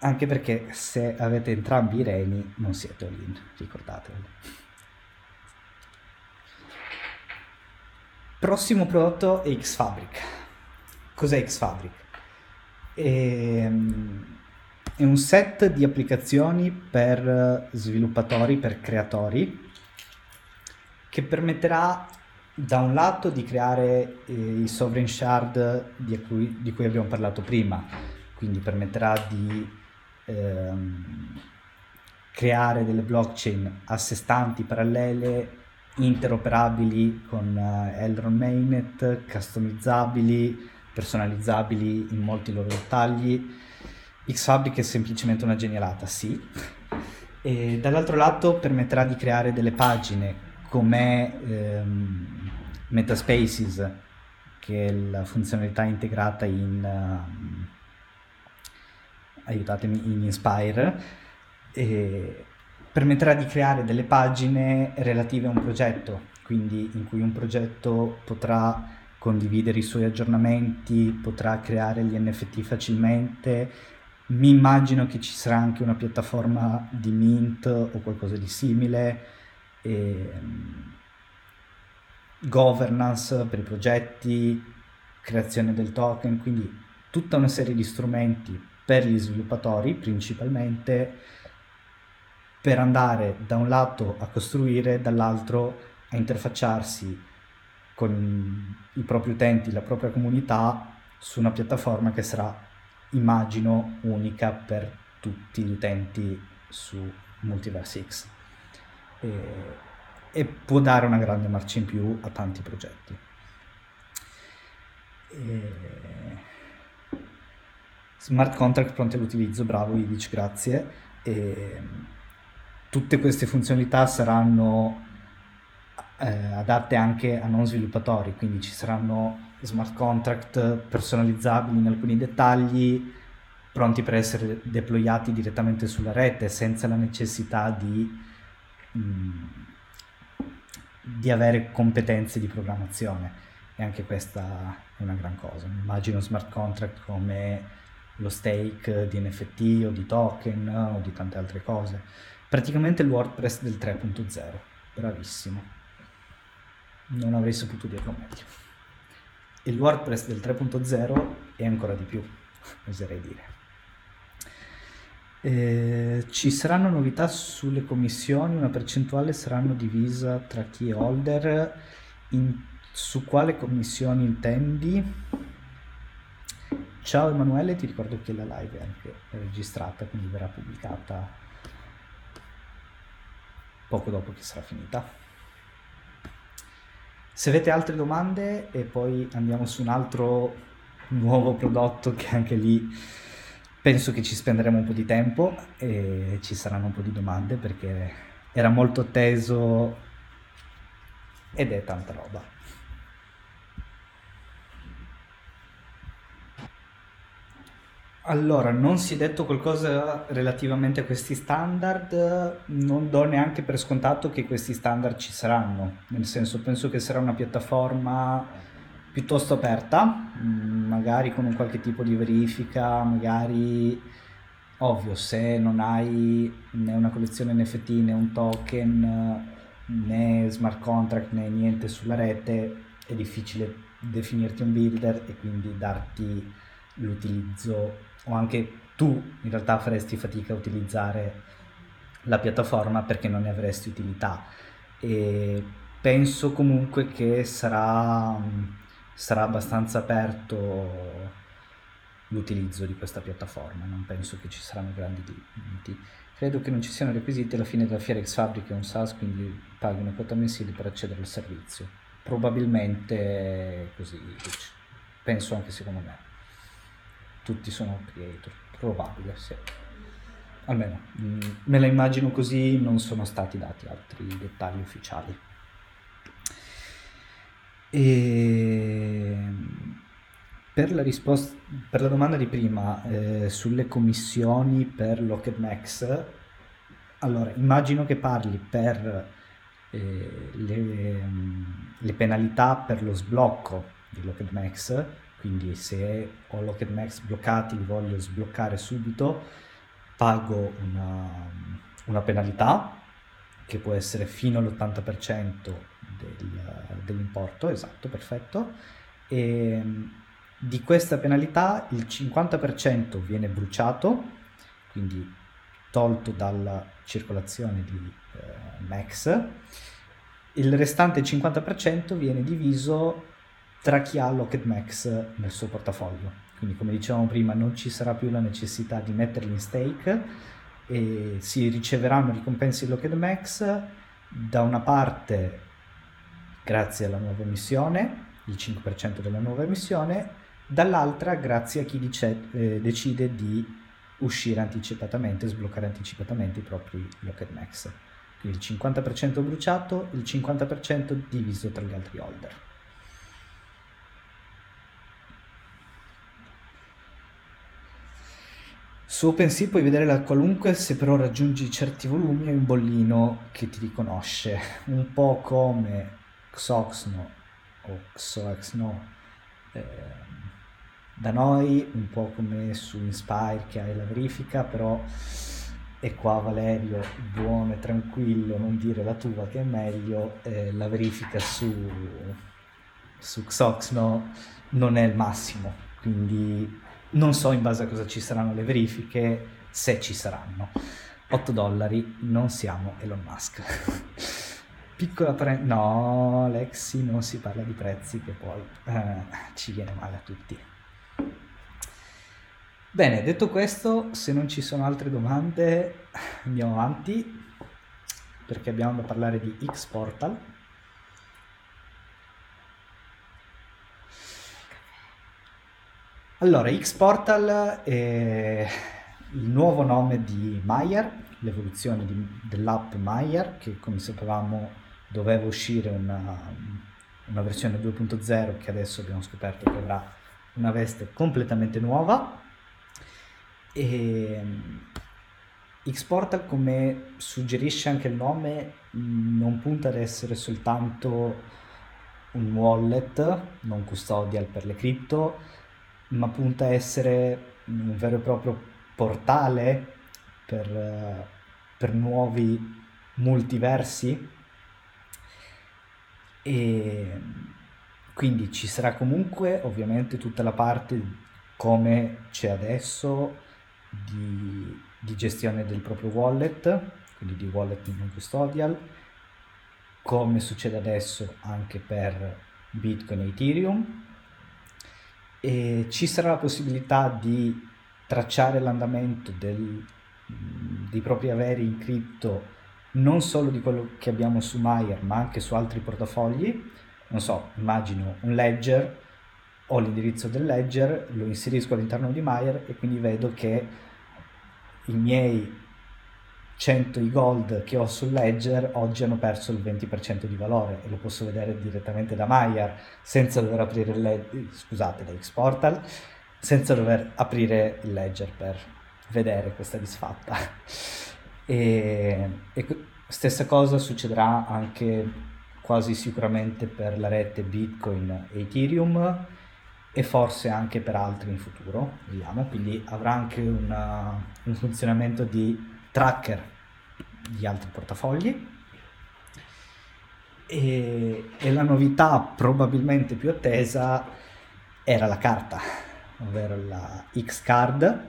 anche perché se avete entrambi i reni non siete all-in, ricordatevelo. Prossimo prodotto è Xfabric. Cos'è Xfabric? Ehm, è un set di applicazioni per sviluppatori, per creatori, che permetterà da un lato di creare eh, i sovereign shard di cui, di cui abbiamo parlato prima, quindi permetterà di ehm, creare delle blockchain a sé stanti, parallele, interoperabili con uh, Elrond Mainnet, customizzabili, personalizzabili in molti loro dettagli. Xfabric è semplicemente una genialata, sì. E dall'altro lato permetterà di creare delle pagine come ehm, Metaspaces, che è la funzionalità integrata in... Uh, aiutatemi, in Inspire, e permetterà di creare delle pagine relative a un progetto, quindi in cui un progetto potrà condividere i suoi aggiornamenti, potrà creare gli NFT facilmente. Mi immagino che ci sarà anche una piattaforma di Mint o qualcosa di simile, e, um, governance per i progetti, creazione del token, quindi tutta una serie di strumenti per gli sviluppatori principalmente per andare da un lato a costruire, dall'altro a interfacciarsi con i propri utenti, la propria comunità su una piattaforma che sarà, immagino, unica per tutti gli utenti su Multiverse X e, e può dare una grande marcia in più a tanti progetti. E Smart contract pronti all'utilizzo, bravo Ivic, grazie. E tutte queste funzionalità saranno eh, adatte anche a non sviluppatori, quindi ci saranno smart contract personalizzabili in alcuni dettagli, pronti per essere deployati direttamente sulla rete senza la necessità di, mh, mm, di avere competenze di programmazione. E anche questa è una gran cosa. Immagino smart contract come lo stake di NFT o di token o di tante altre cose. Praticamente il WordPress del 3.0, bravissimo. Non avrei saputo dirlo meglio. Il WordPress del 3.0 è ancora di più, oserei dire. Eh, ci saranno novità sulle commissioni, una percentuale saranno divisa tra chi è holder, in, su quale commissioni intendi? Ciao Emanuele, ti ricordo che la live è anche registrata, quindi verrà pubblicata poco dopo che sarà finita. Se avete altre domande e poi andiamo su un altro nuovo prodotto che anche lì penso che ci spenderemo un po' di tempo e ci saranno un po' di domande perché era molto atteso ed è tanta roba. Allora, non si è detto qualcosa relativamente a questi standard, non do neanche per scontato che questi standard ci saranno, nel senso penso che sarà una piattaforma piuttosto aperta, mm, magari con un qualche tipo di verifica, magari ovvio se non hai né una collezione NFT né un token né smart contract né niente sulla rete è difficile definirti un builder e quindi darti l'utilizzo o anche tu in realtà faresti fatica a utilizzare la piattaforma perché non ne avresti utilità e penso comunque che sarà, sarà abbastanza aperto l'utilizzo di questa piattaforma, non penso che ci saranno grandi limiti. Credo che non ci siano requisiti alla fine della fiera X Fabric è un SaaS, quindi paghi una quota mensile per accedere al servizio. Probabilmente così, penso anche secondo me. Tutti sono creator, probabile, sì. Almeno, mm, me la immagino così, non sono stati dati altri dettagli ufficiali. E per la, risposta, per la domanda di prima eh, sulle commissioni per Max, allora immagino che parli per eh, le, le, penalità per lo sblocco di Max, quindi se ho Locked Max bloccati li voglio sbloccare subito, pago una, una penalità che può essere fino all'80% del, dell'importo, esatto, perfetto, e di questa penalità il 50% viene bruciato, quindi tolto dalla circolazione di eh, Max, il restante 50% viene diviso tra chi ha Locked Max nel suo portafoglio. Quindi come dicevamo prima non ci sarà più la necessità di metterli in stake e si riceveranno ricompense di Locked Max da una parte grazie alla nuova emissione, il 5% della nuova emissione, dall'altra grazie a chi dice, eh, decide di uscire anticipatamente, sbloccare anticipatamente i propri Locked Max. Quindi il 50% bruciato, il 50% diviso tra gli altri holder. Su OpenSea puoi vedere la qualunque, se però raggiungi certi volumi hai un bollino che ti riconosce, un po' come Xoxno o Xoxno eh, da noi, un po' come su Inspire che hai la verifica, però e qua Valerio, buono e tranquillo, non dire la tua che è meglio, eh, la verifica su, su Xoxno non è il massimo, quindi non so in base a cosa ci saranno le verifiche, se ci saranno. 8 dollari, non siamo Elon Musk. Piccola pre... No, Lexi, non si parla di prezzi che poi eh, ci viene male a tutti. Bene, detto questo, se non ci sono altre domande, andiamo avanti perché abbiamo da parlare di X-Portal. Allora, X-Portal è il nuovo nome di Maier, l'evoluzione di, dell'app Maier, che come sapevamo doveva uscire una, una versione 2.0 che adesso abbiamo scoperto che avrà una veste completamente nuova. E ehm, Xportal, come suggerisce anche il nome, non punta ad essere soltanto un wallet non custodial per le cripto, ma punta a essere un vero e proprio portale per, per nuovi multiversi e quindi ci sarà comunque ovviamente tutta la parte come c'è adesso di, di gestione del proprio wallet, quindi di wallet non custodial, come succede adesso anche per Bitcoin e Ethereum. E ci sarà la possibilità di tracciare l'andamento del, dei propri averi in cripto non solo di quello che abbiamo su Maier ma anche su altri portafogli. Non so, immagino un ledger ho l'indirizzo del ledger, lo inserisco all'interno di Maier e quindi vedo che i miei 100 i gold che ho sul ledger oggi hanno perso il 20% di valore e lo posso vedere direttamente da Maier senza dover aprire il ledger, scusate, da Xportal, senza dover aprire il ledger per vedere questa disfatta. E, e stessa cosa succederà anche quasi sicuramente per la rete Bitcoin e Ethereum e forse anche per altri in futuro, vediamo, quindi avrà anche una, un funzionamento di tracker di altri portafogli. E, e la novità probabilmente più attesa era la carta, ovvero la X-Card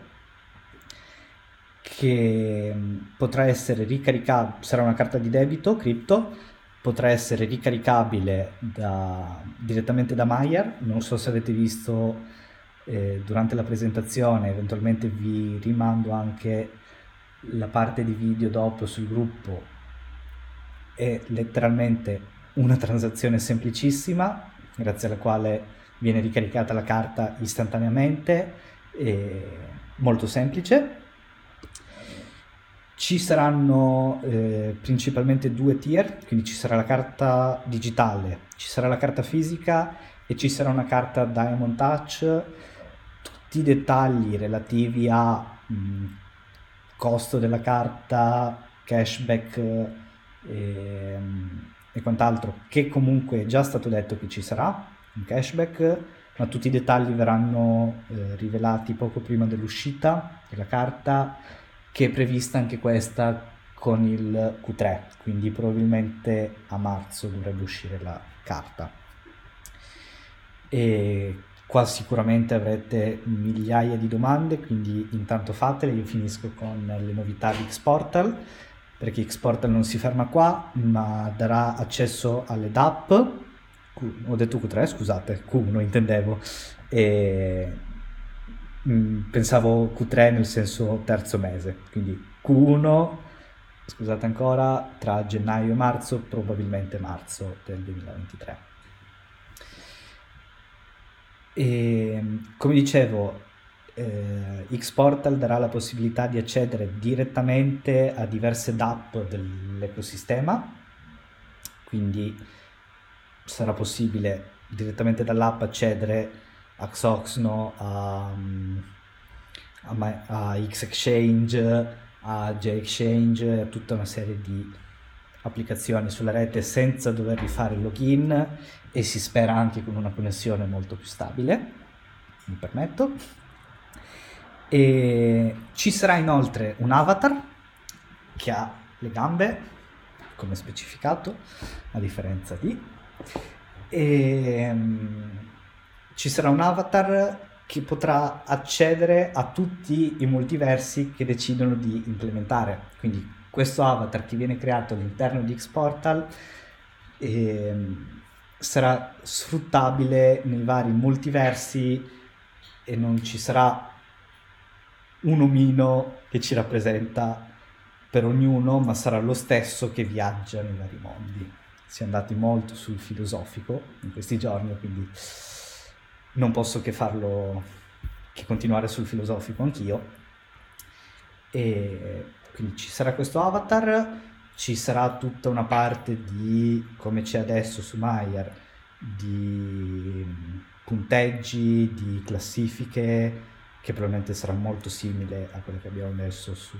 che potrà essere ricaricabile, sarà una carta di debito cripto, potrà essere ricaricabile da, direttamente da Maier, non so se avete visto eh, durante la presentazione, eventualmente vi rimando anche la parte di video dopo sul gruppo, è letteralmente una transazione semplicissima, grazie alla quale viene ricaricata la carta istantaneamente, molto semplice ci saranno eh, principalmente due tier, quindi ci sarà la carta digitale, ci sarà la carta fisica e ci sarà una carta Diamond Touch. Tutti i dettagli relativi a mh, costo della carta, cashback e, e quant'altro, che comunque è già stato detto che ci sarà un cashback, ma tutti i dettagli verranno eh, rivelati poco prima dell'uscita della carta che è prevista anche questa con il Q3, quindi probabilmente a marzo dovrebbe uscire la carta. E qua sicuramente avrete migliaia di domande, quindi intanto fatele, io finisco con le novità di Xportal, perché Xportal non si ferma qua, ma darà accesso alle DApp, ho detto Q3, scusate, Q1 intendevo, e Mm, pensavo Q3 nel senso terzo mese, quindi Q1, scusate ancora, tra gennaio e marzo, probabilmente marzo del 2023. E, come dicevo, eh, Xportal darà la possibilità di accedere direttamente a diverse DApp dell'ecosistema, quindi sarà possibile direttamente dall'app accedere a Xoxno, a, a, a X-Exchange, a J-Exchange, a tutta una serie di applicazioni sulla rete senza dover rifare il login e si spera anche con una connessione molto più stabile, mi permetto. E ci sarà inoltre un avatar che ha le gambe, come specificato, a differenza di... E, ci sarà un avatar che potrà accedere a tutti i multiversi che decidono di implementare. Quindi questo avatar che viene creato all'interno di Xportal eh, sarà sfruttabile nei vari multiversi e non ci sarà un omino che ci rappresenta per ognuno, ma sarà lo stesso che viaggia nei vari mondi. Si è andati molto sul filosofico in questi giorni, quindi non posso che farlo, che continuare sul filosofico anch'io. E quindi ci sarà questo avatar, ci sarà tutta una parte di, come c'è adesso su Maier, di punteggi, di classifiche, che probabilmente sarà molto simile a quelle che abbiamo messo su,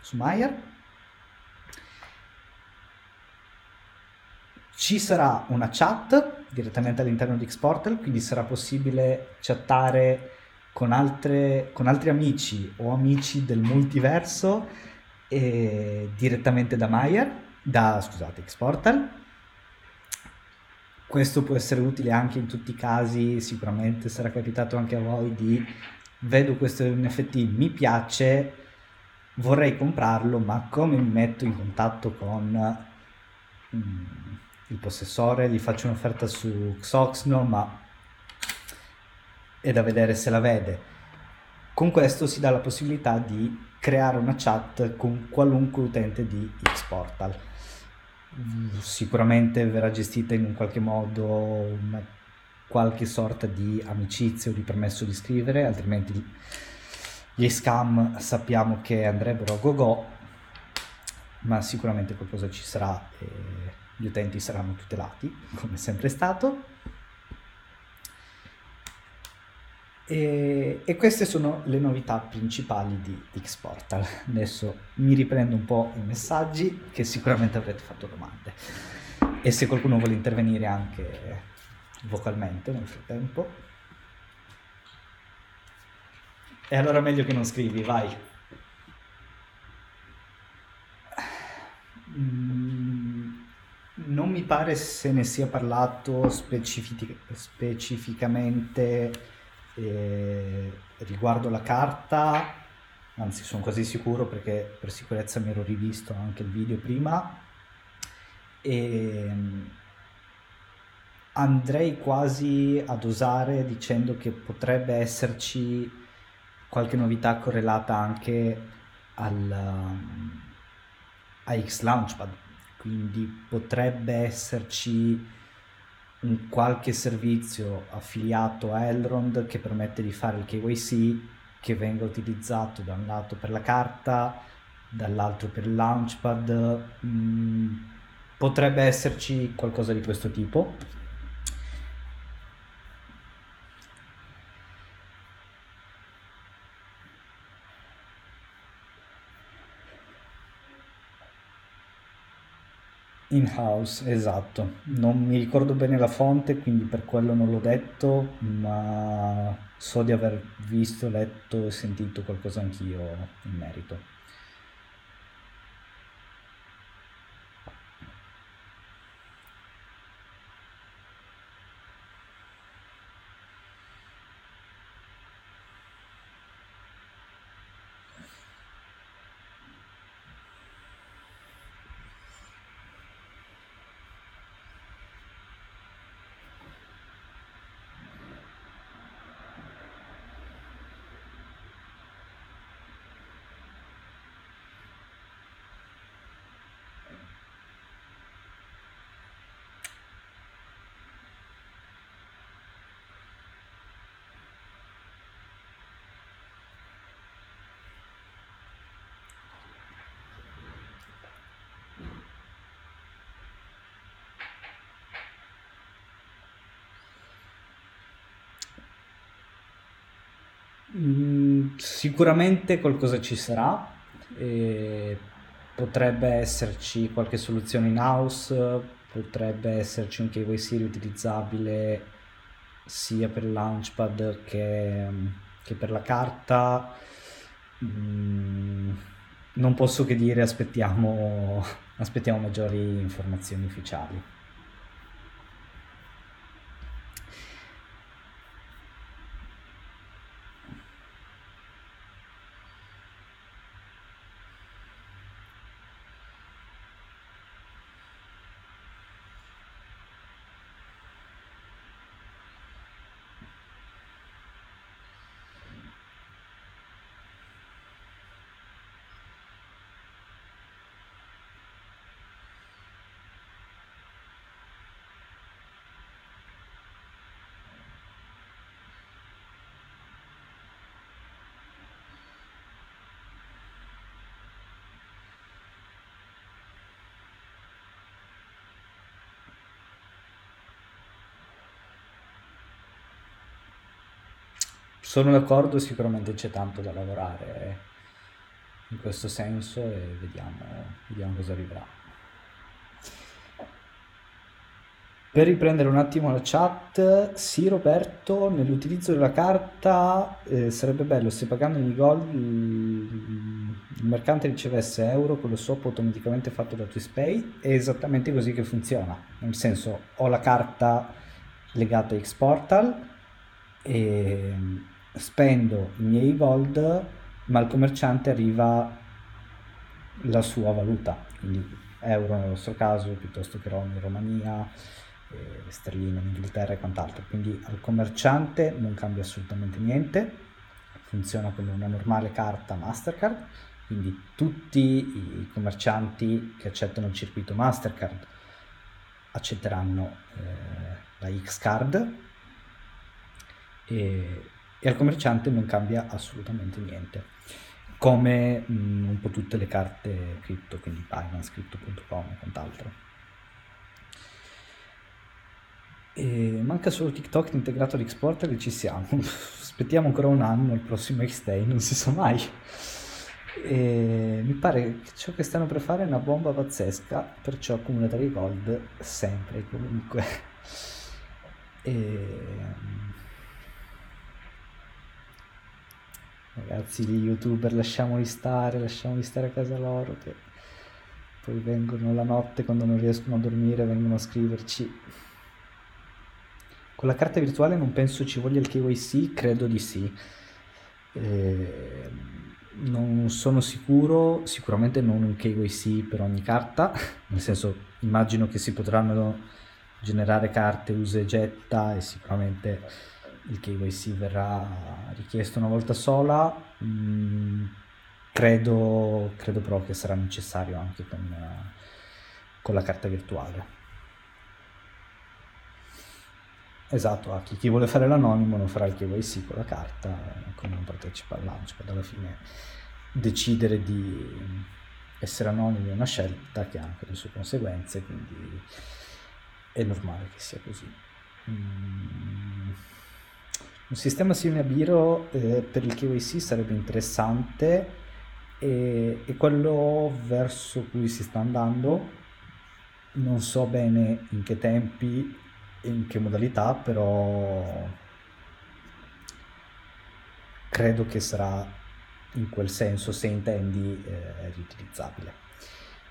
su Maier. Ci sarà una chat direttamente all'interno di Xportal, quindi sarà possibile chattare con, altre, con altri amici o amici del multiverso eh, direttamente da Maier, da scusate, Xportal. Questo può essere utile anche in tutti i casi, sicuramente sarà capitato anche a voi di vedo questo NFT, mi piace, vorrei comprarlo, ma come mi metto in contatto con... Mm, il possessore, gli faccio un'offerta su Xoxno, ma è da vedere se la vede. Con questo si dà la possibilità di creare una chat con qualunque utente di Xportal. Sicuramente verrà gestita in un qualche modo una, qualche sorta di amicizia o di permesso di scrivere, altrimenti gli scam sappiamo che andrebbero a go-go, ma sicuramente qualcosa ci sarà. E gli utenti saranno tutelati, come è sempre stato. E, e, queste sono le novità principali di Xportal. Adesso mi riprendo un po' i messaggi che sicuramente avrete fatto domande. e se qualcuno vuole intervenire anche vocalmente nel frattempo. E allora meglio che non scrivi, vai. Mm, non mi pare se ne sia parlato specific- specificamente eh, riguardo la carta, anzi sono quasi sicuro perché per sicurezza mi ero rivisto anche il video prima. E mm, andrei quasi ad osare dicendo che potrebbe esserci qualche novità correlata anche al, a X Launchpad, quindi potrebbe esserci un qualche servizio affiliato a Elrond che permette di fare il KYC che venga utilizzato da un lato per la carta, dall'altro per il Launchpad. Mm, potrebbe esserci qualcosa di questo tipo. In-house, esatto. Non mi ricordo bene la fonte, quindi per quello non l'ho detto, ma so di aver visto, letto e sentito qualcosa anch'io in merito. Mm, sicuramente qualcosa ci sarà, potrebbe esserci qualche soluzione in house, potrebbe esserci un KYC riutilizzabile sia per il Launchpad che, che per la carta. Mm, non posso che dire aspettiamo, aspettiamo maggiori informazioni ufficiali. Sono d'accordo, sicuramente c'è tanto da lavorare in questo senso e vediamo, vediamo cosa arriverà. Per riprendere un attimo la chat, sì Roberto, nell'utilizzo della carta eh, sarebbe bello se pagando i gold il, mercante ricevesse euro con lo swap automaticamente fatto da TwistPay, è esattamente così che funziona, nel senso ho la carta legata a Xportal e spendo i miei gold, ma al commerciante arriva la sua valuta, quindi euro nel nostro caso, piuttosto che rom in Romania, eh, sterline in Inghilterra e quant'altro. Quindi al commerciante non cambia assolutamente niente, funziona come una normale carta Mastercard, quindi tutti i commercianti che accettano il circuito Mastercard accetteranno eh, la X-Card e e al commerciante non cambia assolutamente niente. Come mh, mm, un po' tutte le carte cripto quindi Binance, Crypto.com e quant'altro. E manca solo TikTok integrato all'Xporter e ci siamo. Aspettiamo ancora un anno il prossimo X-Day non si sa mai. E mi pare che ciò che stanno per fare è una bomba pazzesca, perciò accumulatori gold sempre e comunque. E... Ragazzi, gli youtuber lasciamoli stare, lasciamoli stare a casa loro che poi vengono la notte quando non riescono a dormire, vengono a scriverci. Con la carta virtuale non penso ci voglia il KYC, credo di sì. Eh, non sono sicuro, sicuramente non un KYC per ogni carta, nel senso immagino che si potranno generare carte usa e getta e sicuramente il KYC verrà richiesto una volta sola. Mm, credo, credo però che sarà necessario anche con, con la carta virtuale. Esatto, chi, chi, vuole fare l'anonimo non farà il KYC con la carta, come non partecipa al launchpad. Alla fine decidere di essere anonimi è una scelta che ha anche le sue conseguenze, quindi è normale che sia così. Mm. Un sistema simile a Biro eh, per il KYC sarebbe interessante e, e quello verso cui si sta andando non so bene in che tempi in che modalità, però credo che sarà in quel senso, se intendi, eh, riutilizzabile.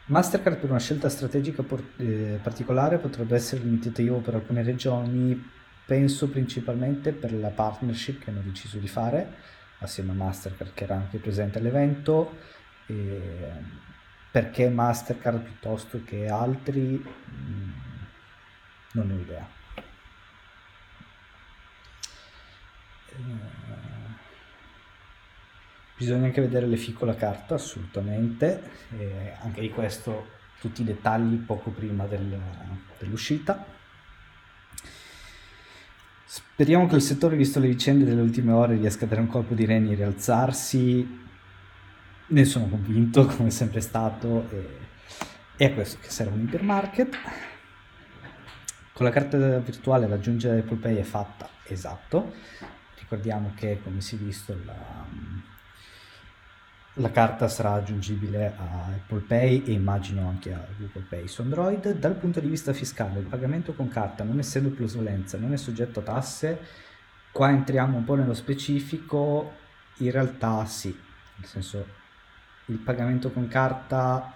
Mastercard per una scelta strategica por- eh, particolare potrebbe essere limitativo per alcune regioni, penso principalmente per la partnership che hanno deciso di fare assieme a Mastercard che era anche presente all'evento, perché Mastercard piuttosto che altri mm, non ho idea. bisogna anche vedere le FI con la carta assolutamente e anche di questo tutti i dettagli poco prima del, dell'uscita speriamo che il settore visto le vicende delle ultime ore riesca a dare un colpo di reni e rialzarsi. Ne sono convinto come è sempre stato e, e a questo che serve un hypermarket. Con la carta virtuale raggiungere Apple Pay è fatta esatto. Ricordiamo che come si è visto la, la carta sarà aggiungibile a Apple Pay e immagino anche a Google Pay su Android. Dal punto di vista fiscale, il pagamento con carta, non essendo plusvalenza, non è soggetto a tasse. Qua entriamo un po' nello specifico, in realtà sì, nel senso il pagamento con carta,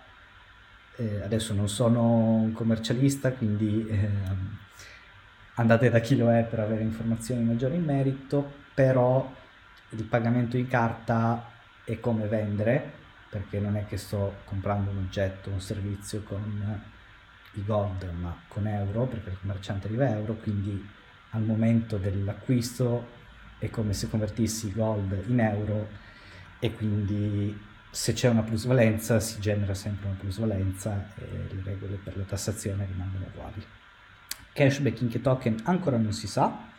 eh, adesso non sono un commercialista, quindi eh, andate da chi lo è per avere informazioni maggiori in merito, però il pagamento in carta è come vendere, perché non è che sto comprando un oggetto, un servizio con i gold, ma con euro, perché il commerciante arriva euro, quindi al momento dell'acquisto è come se convertissi i gold in euro e quindi se c'è una plusvalenza si genera sempre una plusvalenza e le regole per la tassazione rimangono uguali. Cashback in che token ancora non si sa,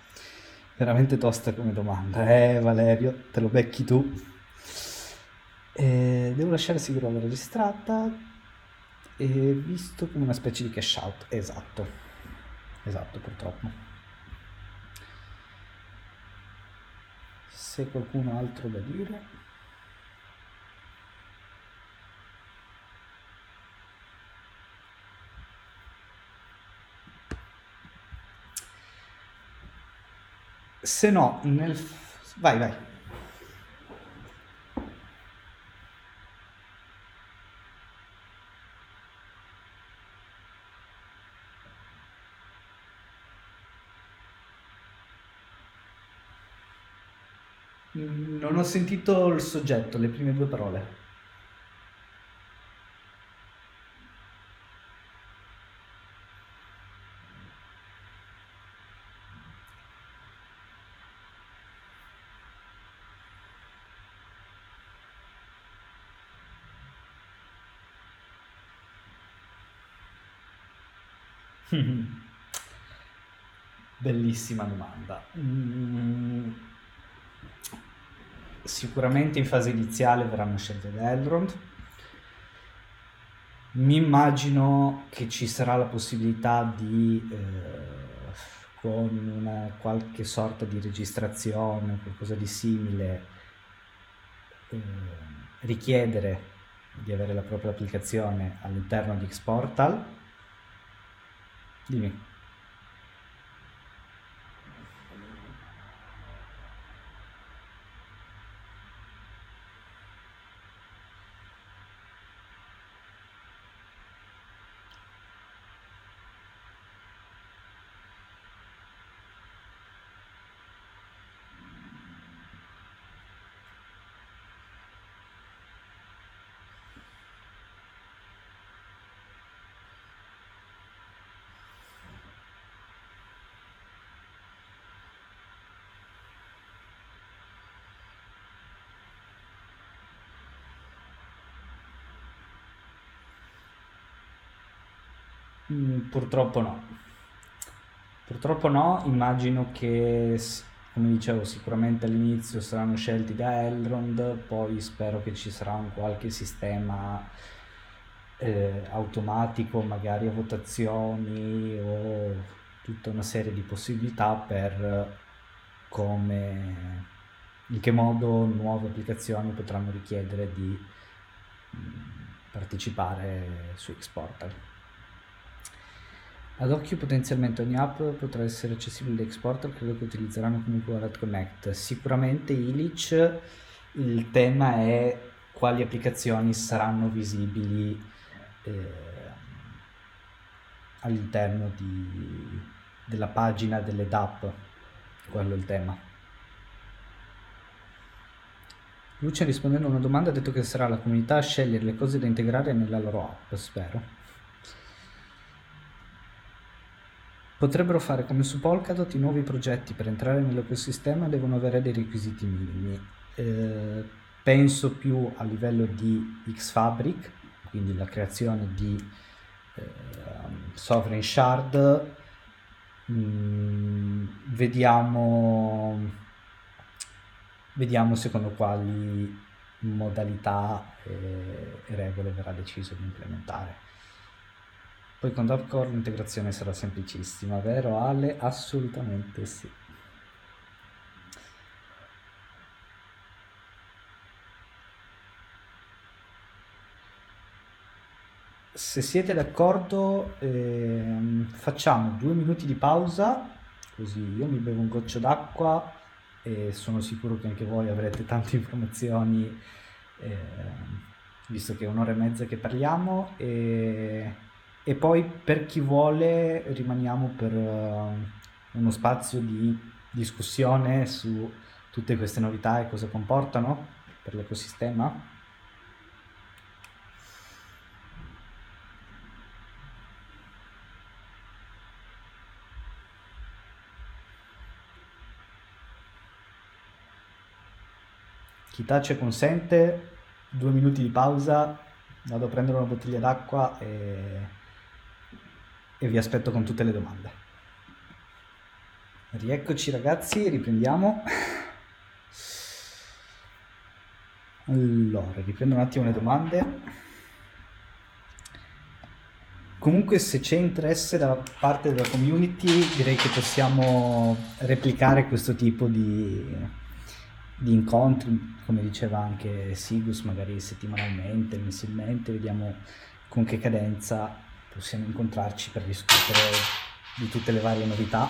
veramente tosta come domanda. Eh Valerio, te lo becchi tu. Eh, devo lasciare sicuro la registrata e visto come una specie di cash out. Esatto, esatto purtroppo. Se qualcuno ha altro da dire. Se no, nel... Vai, vai. Non ho sentito il soggetto, le prime due parole. Bellissima domanda. Mm, sicuramente in fase iniziale verranno scelte da Elrond. Mi immagino che ci sarà la possibilità di, eh, con una qualche sorta di registrazione, qualcosa di simile, eh, richiedere di avere la propria applicazione all'interno di Xportal. Dimmi. Mm, purtroppo no. Purtroppo no, immagino che, come dicevo, sicuramente all'inizio saranno scelti da Elrond, poi spero che ci sarà un qualche sistema eh, automatico, magari a votazioni o tutta una serie di possibilità per come, in che modo nuove applicazioni potranno richiedere di mm, partecipare su Xportal. Ad occhio potenzialmente ogni app potrà essere accessibile da Xportal, credo che utilizzeranno comunque Wallet Connect. Sicuramente Illich, il tema è quali applicazioni saranno visibili eh, all'interno di, della pagina delle DApp, quello è il tema. Lucia rispondendo a una domanda ha detto che sarà la comunità a scegliere le cose da integrare nella loro app, spero. Potrebbero fare come su Polkadot, i nuovi progetti per entrare nell'ecosistema devono avere dei requisiti minimi. Eh, penso più a livello di Xfabric, quindi la creazione di eh, sovereign shard. Mm, vediamo, vediamo secondo quali modalità e regole verrà deciso di implementare. Poi con Dovcore l'integrazione sarà semplicissima, vero Ale? Assolutamente sì. Se siete d'accordo, ehm, facciamo due minuti di pausa, così io mi bevo un goccio d'acqua e sono sicuro che anche voi avrete tante informazioni, eh, visto che è un'ora e mezza che parliamo. E e poi per chi vuole rimaniamo per uh, uno spazio di discussione su tutte queste novità e cosa comportano per l'ecosistema. Chi tace consente, due minuti di pausa, vado a prendere una bottiglia d'acqua e e vi aspetto con tutte le domande. Rieccoci ragazzi, riprendiamo. Allora, riprendo un attimo le domande. Comunque se c'è interesse da parte della community direi che possiamo replicare questo tipo di, di incontri, come diceva anche Sigus, magari settimanalmente, mensilmente, vediamo con che cadenza possiamo incontrarci per discutere di tutte le varie novità.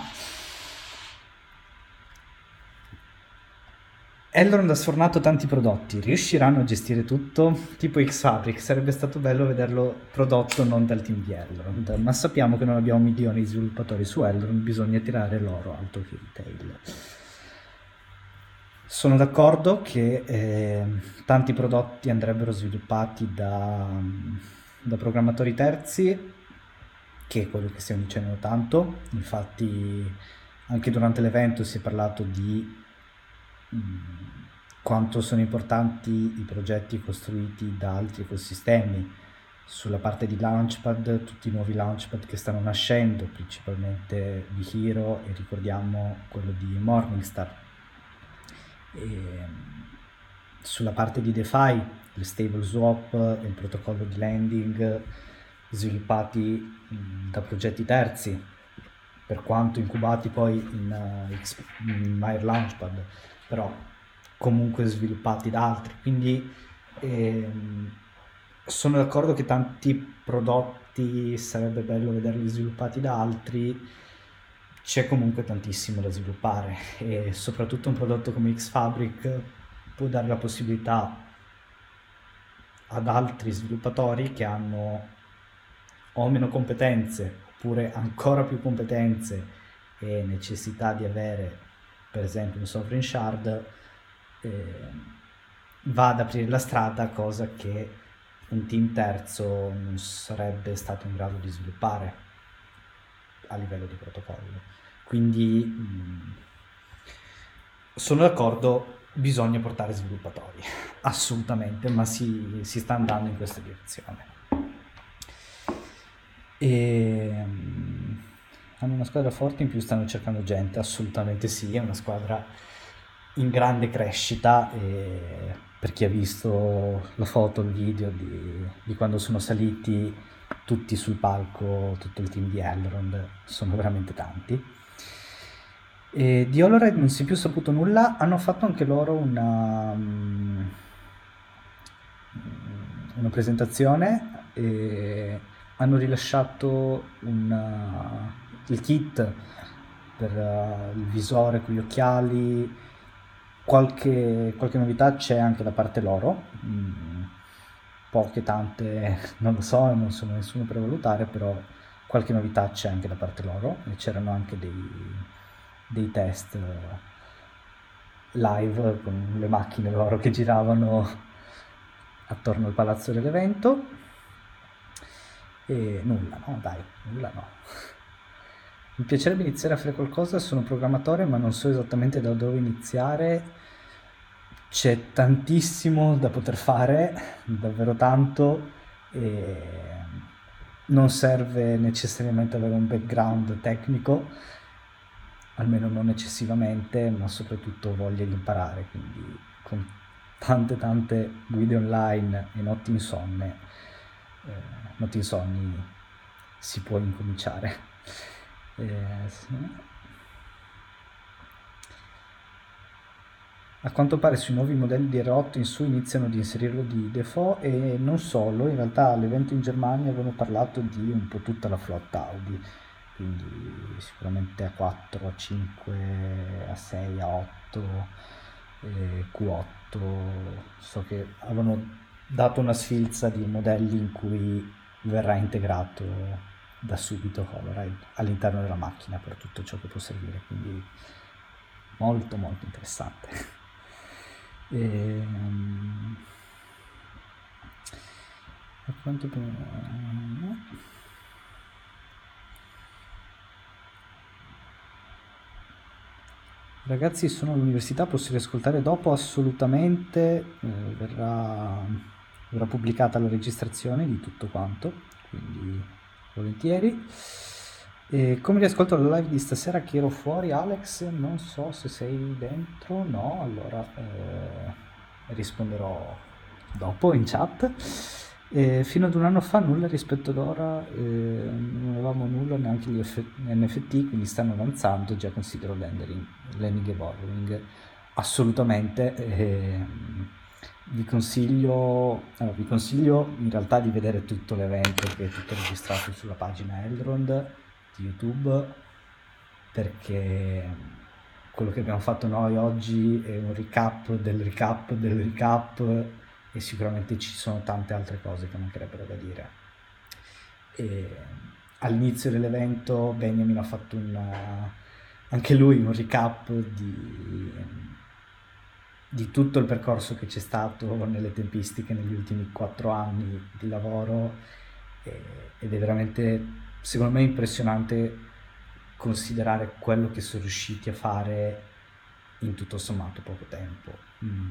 Elrond ha sfornato tanti prodotti, riusciranno a gestire tutto? Tipo Xfabric, sarebbe stato bello vederlo prodotto non dal team di Elrond, ma sappiamo che non abbiamo milioni di sviluppatori su Elrond, bisogna tirare l'oro alto che retail. Sono d'accordo che eh, tanti prodotti andrebbero sviluppati da, da programmatori terzi che è quello che stiamo dicendo tanto, infatti anche durante l'evento si è parlato di mm, quanto sono importanti i progetti costruiti da altri ecosistemi. Sulla parte di Launchpad, tutti i nuovi Launchpad che stanno nascendo, principalmente di Hero e ricordiamo quello di Morningstar. E, sulla parte di DeFi, il stable swap, il protocollo di lending, sviluppati da progetti terzi, per quanto incubati poi in, uh, in Launchpad, però comunque sviluppati da altri. Quindi E, sono d'accordo che tanti prodotti sarebbe bello vederli sviluppati da altri, c'è comunque tantissimo da sviluppare e soprattutto un prodotto come Xfabric può dare la possibilità ad altri sviluppatori che hanno o meno competenze oppure ancora più competenze e necessità di avere per esempio un sovereign shard eh, va ad aprire la strada cosa che un team terzo non sarebbe stato in grado di sviluppare a livello di protocollo. Quindi mh, mm, sono d'accordo, bisogna portare sviluppatori, assolutamente, ma si, si sta andando in questa direzione. E, um, hanno una squadra forte, in più stanno cercando gente, assolutamente sì, è una squadra in grande crescita e per chi ha visto la foto, il video di, di, quando sono saliti tutti sul palco, tutto il team di Elrond, sono veramente tanti. E di Holoride non si è più saputo nulla, hanno fatto anche loro una, mm, una presentazione e hanno rilasciato una, il kit per uh, il visore con gli occhiali, Qualche, qualche novità c'è anche da parte loro, mm, poche, tante, non lo so, non sono nessuno per valutare, però qualche novità c'è anche da parte loro. E c'erano anche dei, dei test live con le macchine loro che giravano attorno al palazzo dell'evento e nulla, no? Dai, nulla no. Mi piacerebbe iniziare a fare qualcosa, sono programmatore ma non so esattamente da dove iniziare. C'è tantissimo da poter fare, davvero tanto, e non serve necessariamente avere un background tecnico, almeno non eccessivamente, ma soprattutto voglia di imparare, quindi con tante tante guide online e notti insonne, eh, notti insonni si può incominciare. Eh, A quanto pare sui nuovi modelli di R8 in su iniziano ad inserirlo di default e non solo, in realtà all'evento in Germania avevano parlato di un po' tutta la flotta Audi, quindi sicuramente A4, A5, A6, A8, eh, Q8, so che avevano dato una sfilza di modelli in cui verrà integrato da subito Holoride all'interno della macchina per tutto ciò che può servire, quindi molto molto interessante. e, um, a quanto Ragazzi, sono all'università, posso riascoltare dopo? Assolutamente, eh, verrà, verrà pubblicata la registrazione di tutto quanto, quindi volentieri. E come riascolto la live di stasera che ero fuori, Alex, non so se sei dentro, no, allora eh, risponderò dopo in chat. E fino ad un anno fa nulla rispetto ad ora, eh, non avevamo nulla neanche gli NFT, quindi stanno avanzando, già considero l'endering, l'ending evolving, assolutamente. Eh, vi consiglio, allora, vi consiglio in realtà di vedere tutto l'evento che è tutto registrato sulla pagina Eldrond di YouTube perché quello che abbiamo fatto noi oggi è un recap del recap del recap e sicuramente ci sono tante altre cose che mancherebbero da dire. E all'inizio dell'evento Benjamin ha fatto una, anche lui un recap di di tutto il percorso che c'è stato nelle tempistiche negli ultimi quattro anni di lavoro eh, ed è veramente, secondo me, impressionante considerare quello che sono riusciti a fare in tutto sommato poco tempo. Mm.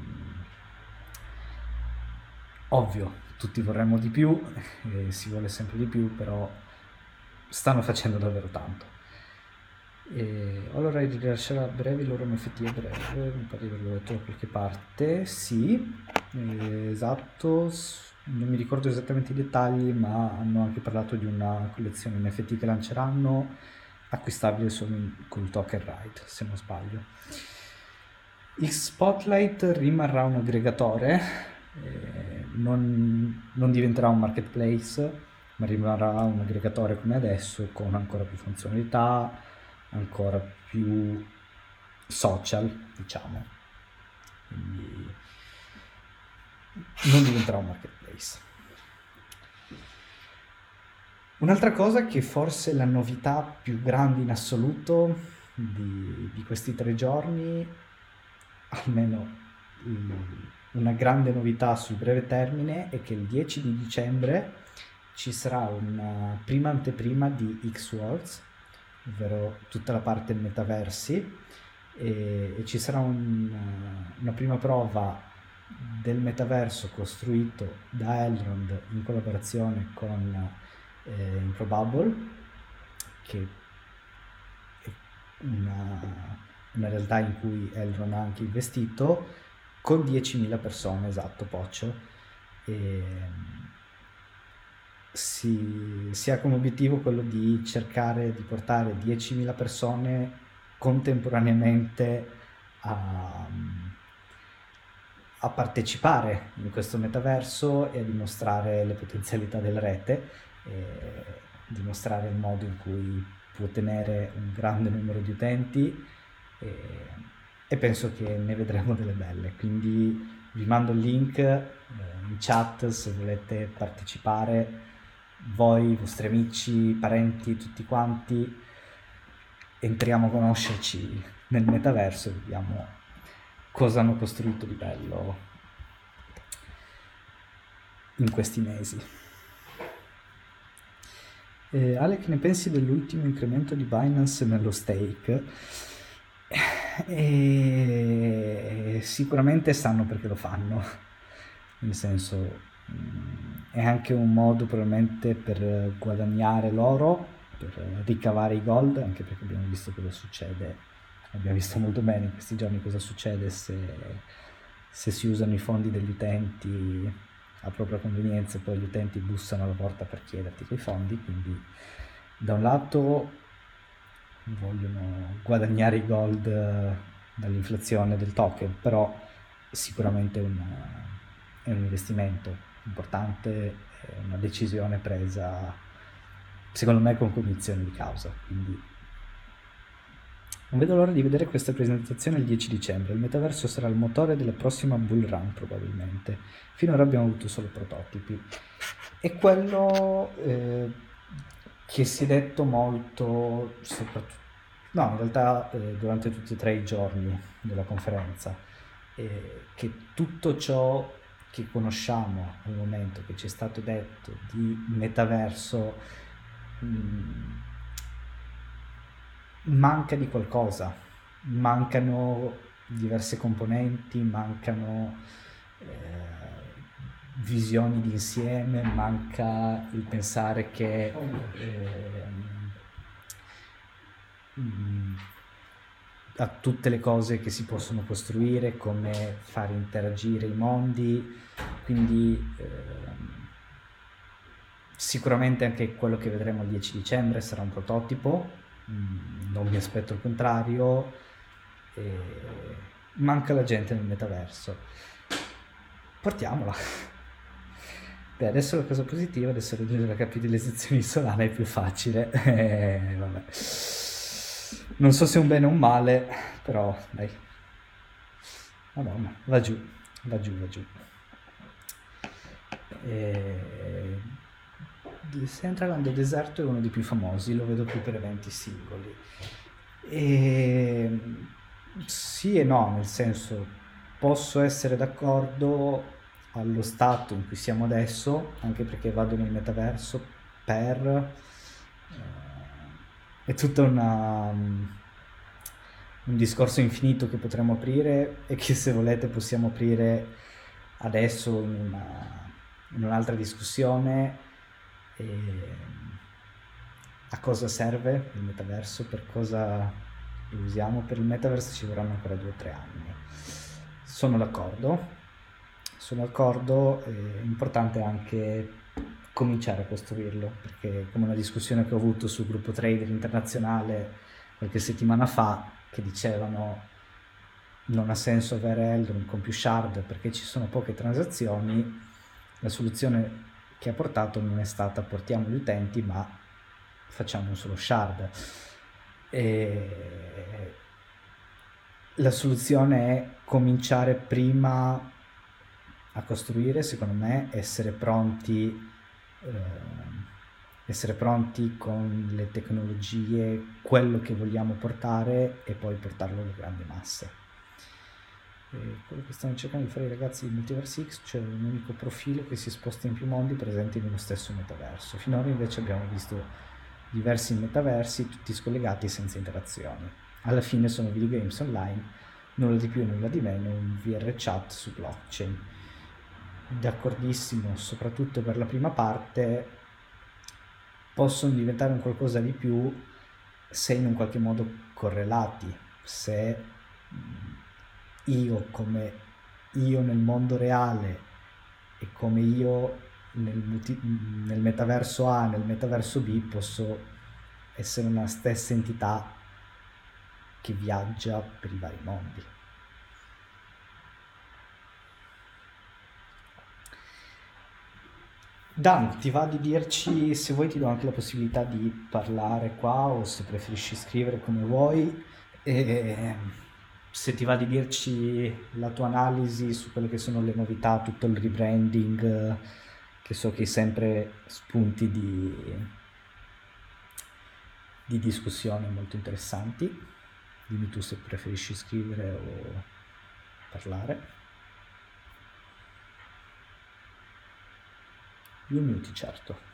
Ovvio, tutti vorremmo di più, eh, si vuole sempre di più, però stanno facendo davvero tanto. E allora rilascerà a breve il loro NFT a breve, mi pare di averlo letto da qualche parte, sì, esatto, non mi ricordo esattamente i dettagli, ma hanno anche parlato di una collezione NFT che lanceranno, acquistabile solo col token ride, se non sbaglio. Il Spotlight rimarrà un aggregatore, Eh, non, non diventerà un marketplace, ma rimarrà un aggregatore come adesso con ancora più funzionalità, ancora più social, diciamo. Quindi non diventerà un marketplace. Un'altra cosa che forse la novità più grande in assoluto di, di questi tre giorni, almeno una grande novità sul breve termine, è che il 10 di dicembre ci sarà una prima anteprima di X-Worlds, ovvero tutta la parte metaversi, e, e ci sarà un, una prima prova del metaverso costruito da Elrond in collaborazione con eh, Improbable, che è una, una, realtà in cui Elrond ha anche investito, con 10.000 persone, esatto, Poccio. E, si, si ha come obiettivo quello di cercare di portare 10.000 persone contemporaneamente a, a, partecipare in questo metaverso e a dimostrare le potenzialità della rete, dimostrare il modo in cui può tenere un grande numero di utenti e, e penso che ne vedremo delle belle. Quindi vi mando il link eh, in chat se volete partecipare voi, i vostri amici, parenti, tutti quanti, entriamo a conoscerci nel metaverso e vediamo cosa hanno costruito di bello in questi mesi. Eh, Ale, che ne pensi dell'ultimo incremento di Binance nello stake? Eh, sicuramente sanno perché lo fanno, nel senso è anche un modo probabilmente per guadagnare l'oro, per ricavare i gold, anche perché abbiamo visto cosa succede, abbiamo visto molto bene in questi giorni cosa succede se, se si usano i fondi degli utenti a propria convenienza e poi gli utenti bussano alla porta per chiederti quei fondi, quindi da un lato vogliono guadagnare i gold dall'inflazione del token, però sicuramente è un, è un investimento importante, è una decisione presa secondo me con cognizione di causa. Quindi non vedo l'ora di vedere questa presentazione il 10 dicembre. Il metaverso sarà il motore della prossima bull run probabilmente. Finora abbiamo avuto solo prototipi. E quello eh, che si è detto molto, soprattutto, no, in realtà eh, durante tutti e tre i giorni della conferenza, eh, che tutto ciò che conosciamo al momento, che ci è stato detto di metaverso, mh, mm, manca di qualcosa, mancano diverse componenti, mancano eh, visioni d'insieme, manca il pensare che eh, mh, a tutte le cose che si possono costruire, come fare interagire i mondi, quindi ehm, sicuramente anche quello che vedremo il 10 dicembre sarà un prototipo, mm, non mi aspetto il contrario, e manca la gente nel metaverso. Portiamola. Beh, adesso la cosa positiva, adesso raggiungere la capitalizzazione Solana è più facile. Eh, vabbè. Non so se è un bene o un male, però dai. Madonna, va giù, va giù, va giù. E... Central Land Deserto è uno dei più famosi, lo vedo più per eventi singoli. E... Sì e no, nel senso, posso essere d'accordo allo stato in cui siamo adesso, anche perché vado nel metaverso per è tutto una, um, un discorso infinito che potremmo aprire e che se volete possiamo aprire adesso in, una, in un'altra discussione. E a cosa serve il metaverso, per cosa lo usiamo. Per il metaverso ci vorranno ancora due o tre anni. Sono d'accordo, sono d'accordo, è importante anche cominciare a costruirlo, perché come una discussione che ho avuto sul gruppo trader internazionale qualche settimana fa, che dicevano non ha senso avere Eldron con più shard perché ci sono poche transazioni, la soluzione che ha portato non è stata portiamo gli utenti ma facciamo un solo shard. E la soluzione è cominciare prima a costruire, secondo me, essere pronti, essere pronti con le tecnologie, quello che vogliamo portare e poi portarlo alle grandi masse. E quello che stanno cercando di fare i ragazzi di Multiverse X c'è un unico profilo che si sposta in più mondi presenti nello stesso metaverso. Finora invece abbiamo visto diversi metaversi tutti scollegati senza interazioni. Alla fine sono videogames online, nulla di più e nulla di meno, un VR chat su blockchain. D'accordissimo, soprattutto per la prima parte, possono diventare un qualcosa di più se in un qualche modo correlati, se io come io nel mondo reale e come io nel, multi, nel metaverso A, nel metaverso B posso essere una stessa entità che viaggia per i vari mondi. Dan, ti va di dirci se vuoi ti do anche la possibilità di parlare qua o se preferisci scrivere come vuoi. E se ti va di dirci la tua analisi su quelle che sono le novità, tutto il rebranding, che so che hai sempre spunti di, di discussione molto interessanti. Dimmi tu se preferisci scrivere o parlare. Due minuti, certo.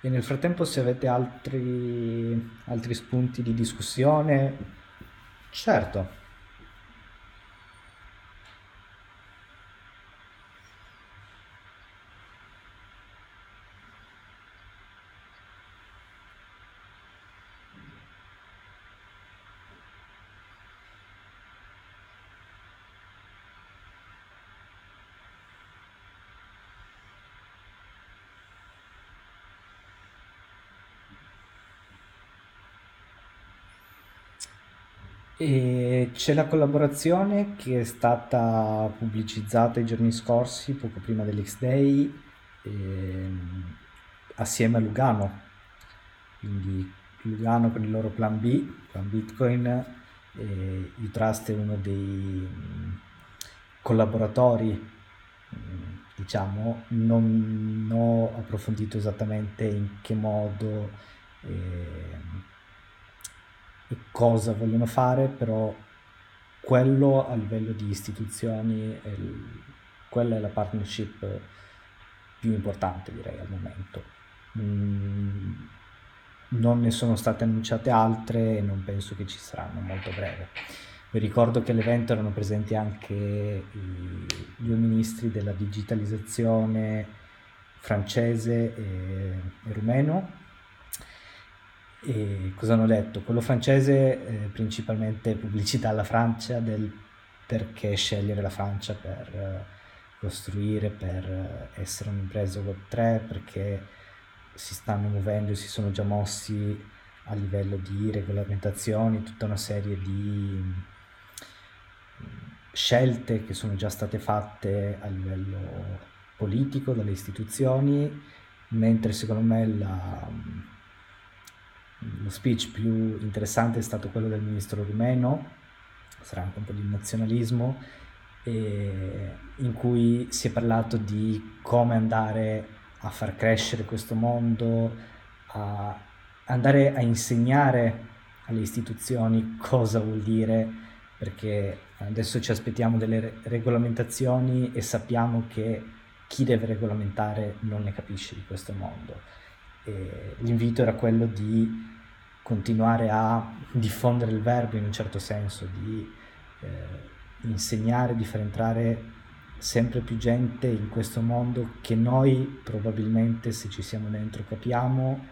E nel frattempo se avete altri, altri spunti di discussione, certo. E c'è la collaborazione che è stata pubblicizzata i giorni scorsi, poco prima dell'X-Day, ehm, assieme a Lugano. Quindi Lugano con il loro plan B, plan Bitcoin, e Utrust è uno dei mm, collaboratori, mm, diciamo, non ho approfondito esattamente in che modo. Eh, cosa vogliono fare, però quello a livello di istituzioni, è il, quella è la partnership più importante direi al momento. Mm, non ne sono state annunciate altre e non penso che ci saranno molto breve. Vi ricordo che all'evento erano presenti anche i due ministri della digitalizzazione francese e, e rumeno e cosa hanno detto? Quello francese, eh, principalmente pubblicità alla Francia del perché scegliere la Francia per eh, costruire, per eh, essere un'impresa Web3, perché si stanno muovendo si sono già mossi a livello di regolamentazioni, tutta una serie di mm, scelte che sono già state fatte a livello politico dalle istituzioni, mentre secondo me la mm, lo speech più interessante è stato quello del ministro rumeno, sarà anche un po' di nazionalismo, in cui si è parlato di come andare a far crescere questo mondo, a andare a insegnare alle istituzioni cosa vuol dire, perché adesso ci aspettiamo delle regolamentazioni e sappiamo che chi deve regolamentare non ne capisce di questo mondo. E l'invito era quello di continuare a diffondere il verbo in un certo senso, di eh, insegnare, di far entrare sempre più gente in questo mondo che noi probabilmente se ci siamo dentro capiamo,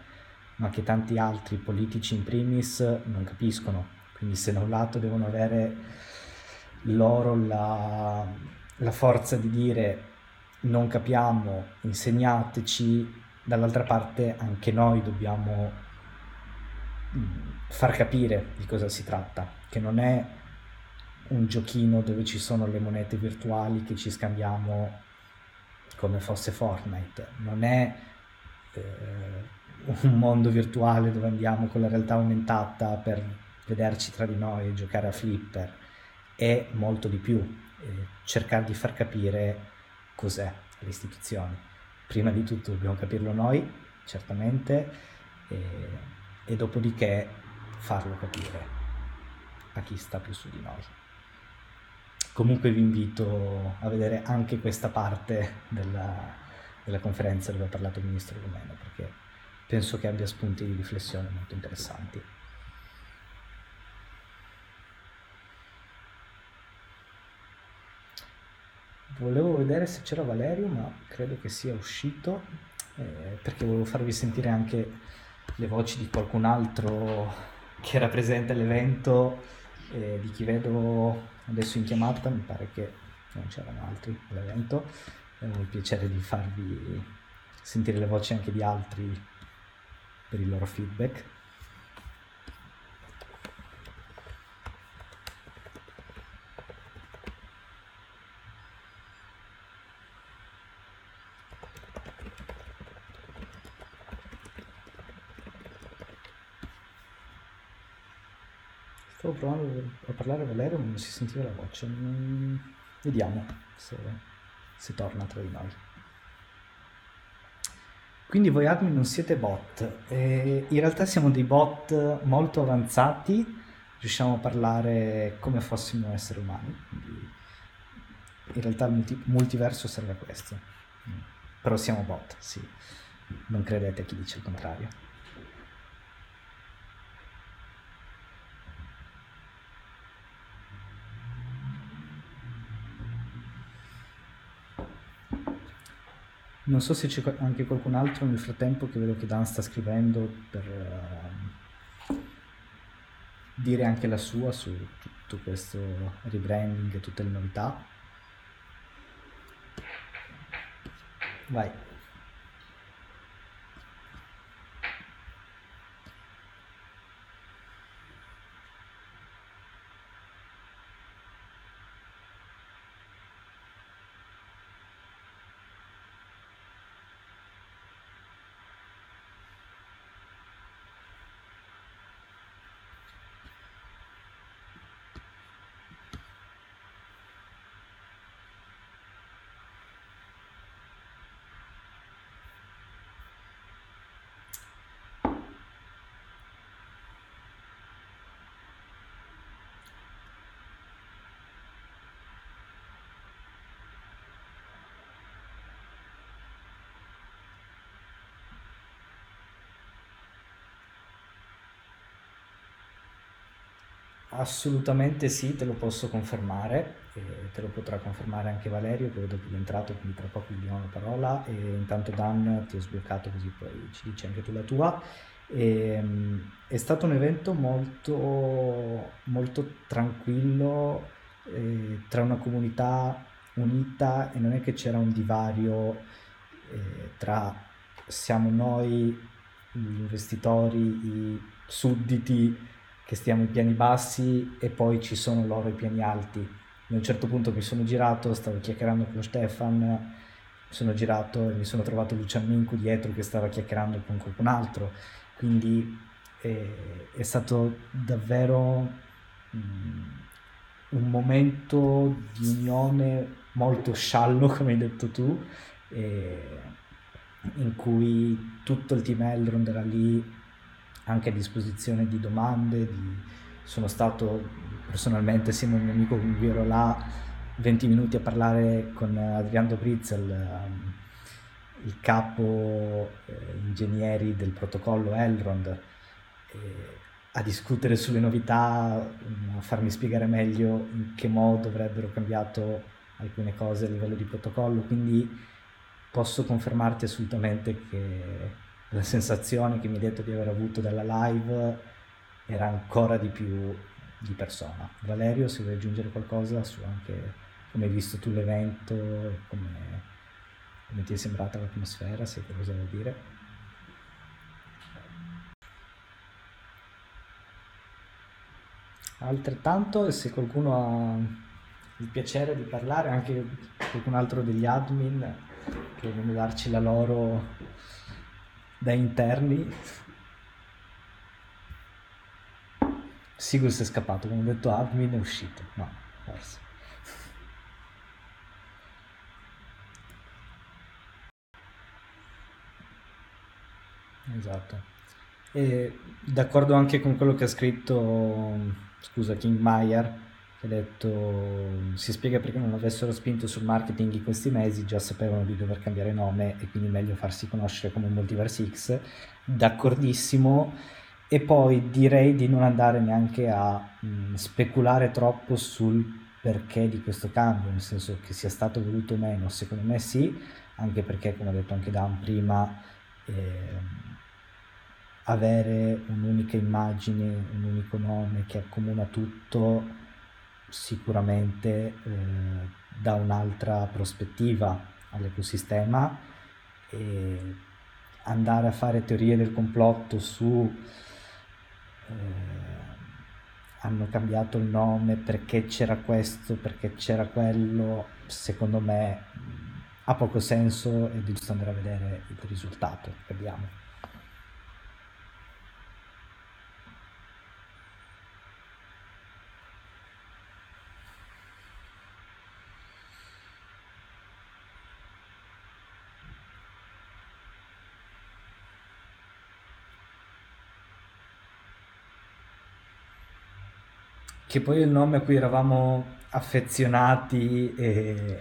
ma che tanti altri politici in primis non capiscono. Quindi se da un lato devono avere loro la, la forza di dire non capiamo, insegnateci, dall'altra parte anche noi dobbiamo far capire di cosa si tratta, che non è un giochino dove ci sono le monete virtuali che ci scambiamo come fosse Fortnite, non è eh, un mondo virtuale dove andiamo con la realtà aumentata per vederci tra di noi e giocare a flipper, è molto di più, eh, cercare di far capire cos'è le istituzioni. Prima di tutto dobbiamo capirlo noi, certamente, e, e dopodiché farlo capire a chi sta più su di noi. Comunque vi invito a vedere anche questa parte della, della conferenza dove ha parlato il ministro rumeno, perché penso che abbia spunti di riflessione molto interessanti. Volevo vedere se c'era Valerio, ma credo che sia uscito, eh, perché volevo farvi sentire anche le voci di qualcun altro che era presente all'evento, eh, di chi vedo adesso in chiamata, mi pare che non c'erano altri all'evento, ho il piacere di farvi sentire le voci anche di altri per il loro feedback. Stavo provando a parlare Valerio ma non si sentiva la voce. Mm, vediamo se, se torna tra di noi. Quindi voi admin non siete bot, eh, in realtà siamo dei bot molto avanzati, riusciamo a parlare come fossimo esseri umani, quindi in realtà il multi- multiverso serve a questo, mm. però siamo bot, sì, non credete a chi dice il contrario. Non so se c'è anche qualcun altro nel frattempo che vedo che Dan sta scrivendo per uh, dire anche la sua su tutto questo rebranding e tutte le novità. Vai. Assolutamente sì, te lo posso confermare, te lo potrà confermare anche Valerio che vedo che è entrato, quindi tra poco gli diamo la parola e intanto Dan ti ho sbloccato così poi ci dici anche tu la tua. E, um, è stato un evento molto, molto tranquillo eh, tra una comunità unita e non è che c'era un divario eh, tra siamo noi gli investitori, i sudditi che stiamo ai piani bassi e poi ci sono loro i piani alti. A un certo punto mi sono girato, stavo chiacchierando con Stefan, mi sono girato e mi sono trovato Lucian Minku dietro che stava chiacchierando con qualcun altro, quindi eh, è stato davvero mm, un momento di unione molto sciallo, come hai detto tu, eh, in cui tutto il team Elrond era lì anche a disposizione di domande, di... sono stato personalmente assieme al mio amico Gugliero là 20 minuti a parlare con Adriano Brizzel, um, il capo eh, ingegneri del protocollo Elrond, a discutere sulle novità, a farmi spiegare meglio in che modo avrebbero cambiato alcune cose a livello di protocollo, quindi posso confermarti assolutamente che la sensazione che mi hai detto di aver avuto dalla live era ancora di più di persona. Valerio, se vuoi aggiungere qualcosa su anche come hai visto tu l'evento come, come ti è sembrata l'atmosfera, se hai qualcosa da dire. altrettanto se qualcuno ha il piacere di parlare, anche qualcun altro degli admin che vogliono darci la loro da interni. Sigus è scappato, come ho detto admin è uscito, no, forse. Esatto. E d'accordo anche con quello che ha scritto, scusa, King Meyer, ha detto si spiega perché non avessero spinto sul marketing in questi mesi, già sapevano di dover cambiare nome e quindi meglio farsi conoscere come Multiverse X. D'accordissimo. E poi direi di non andare neanche a mh, speculare troppo sul perché di questo cambio, nel senso che sia stato voluto o meno, secondo me sì, anche perché come ha detto anche Dan prima, eh, avere un'unica immagine, un unico nome che accomuna tutto, sicuramente eh, dà un'altra prospettiva all'ecosistema e andare a fare teorie del complotto su eh, hanno cambiato il nome perché c'era questo, perché c'era quello, secondo me ha poco senso è giusto andare a vedere il risultato che abbiamo. Che poi è il nome a cui eravamo affezionati e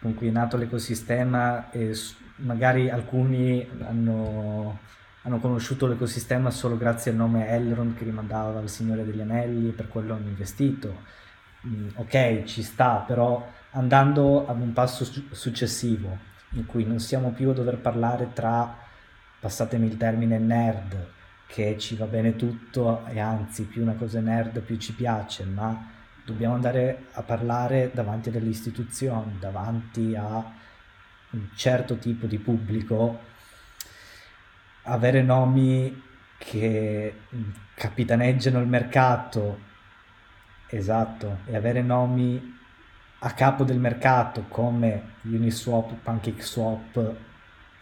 con cui è nato l'ecosistema e magari alcuni hanno, hanno conosciuto l'ecosistema solo grazie al nome Elrond che rimandava al Signore degli Anelli e per quello hanno investito. Mm, ok, ci sta, però andando ad un passo su- successivo in cui non siamo più a dover parlare tra, passatemi il termine, nerd, che ci va bene tutto e anzi più una cosa è nerd più ci piace, ma dobbiamo andare a parlare davanti a delle istituzioni, davanti a un certo tipo di pubblico, avere nomi che capitaneggiano il mercato, esatto, e avere nomi a capo del mercato come Uniswap, PancakeSwap,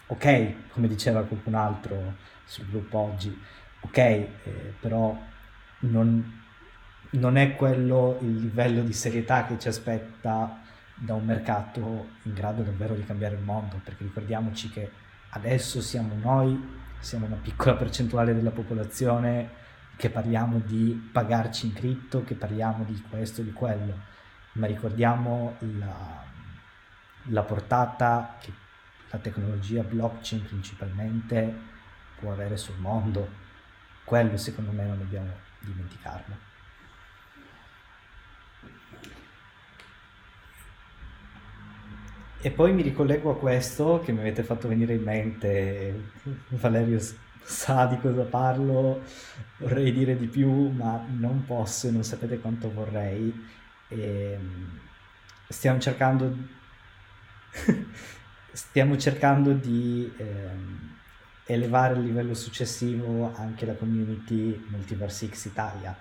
ok, come diceva qualcun altro sul gruppo oggi, ok, eh, però non, non è quello il livello di serietà che ci aspetta da un mercato in grado davvero di cambiare il mondo, perché ricordiamoci che adesso siamo noi, siamo una piccola percentuale della popolazione che parliamo di pagarci in cripto, che parliamo di questo, di quello, ma ricordiamo la, la portata che la tecnologia blockchain principalmente può avere sul mondo. Quello secondo me non dobbiamo dimenticarlo. E poi mi ricollego a questo che mi avete fatto venire in mente, Valerio sa di cosa parlo, vorrei dire di più, ma non posso e non sapete quanto vorrei. E ehm, stiamo cercando, stiamo cercando di ehm, elevare il livello successivo anche la community Multiverse X Italia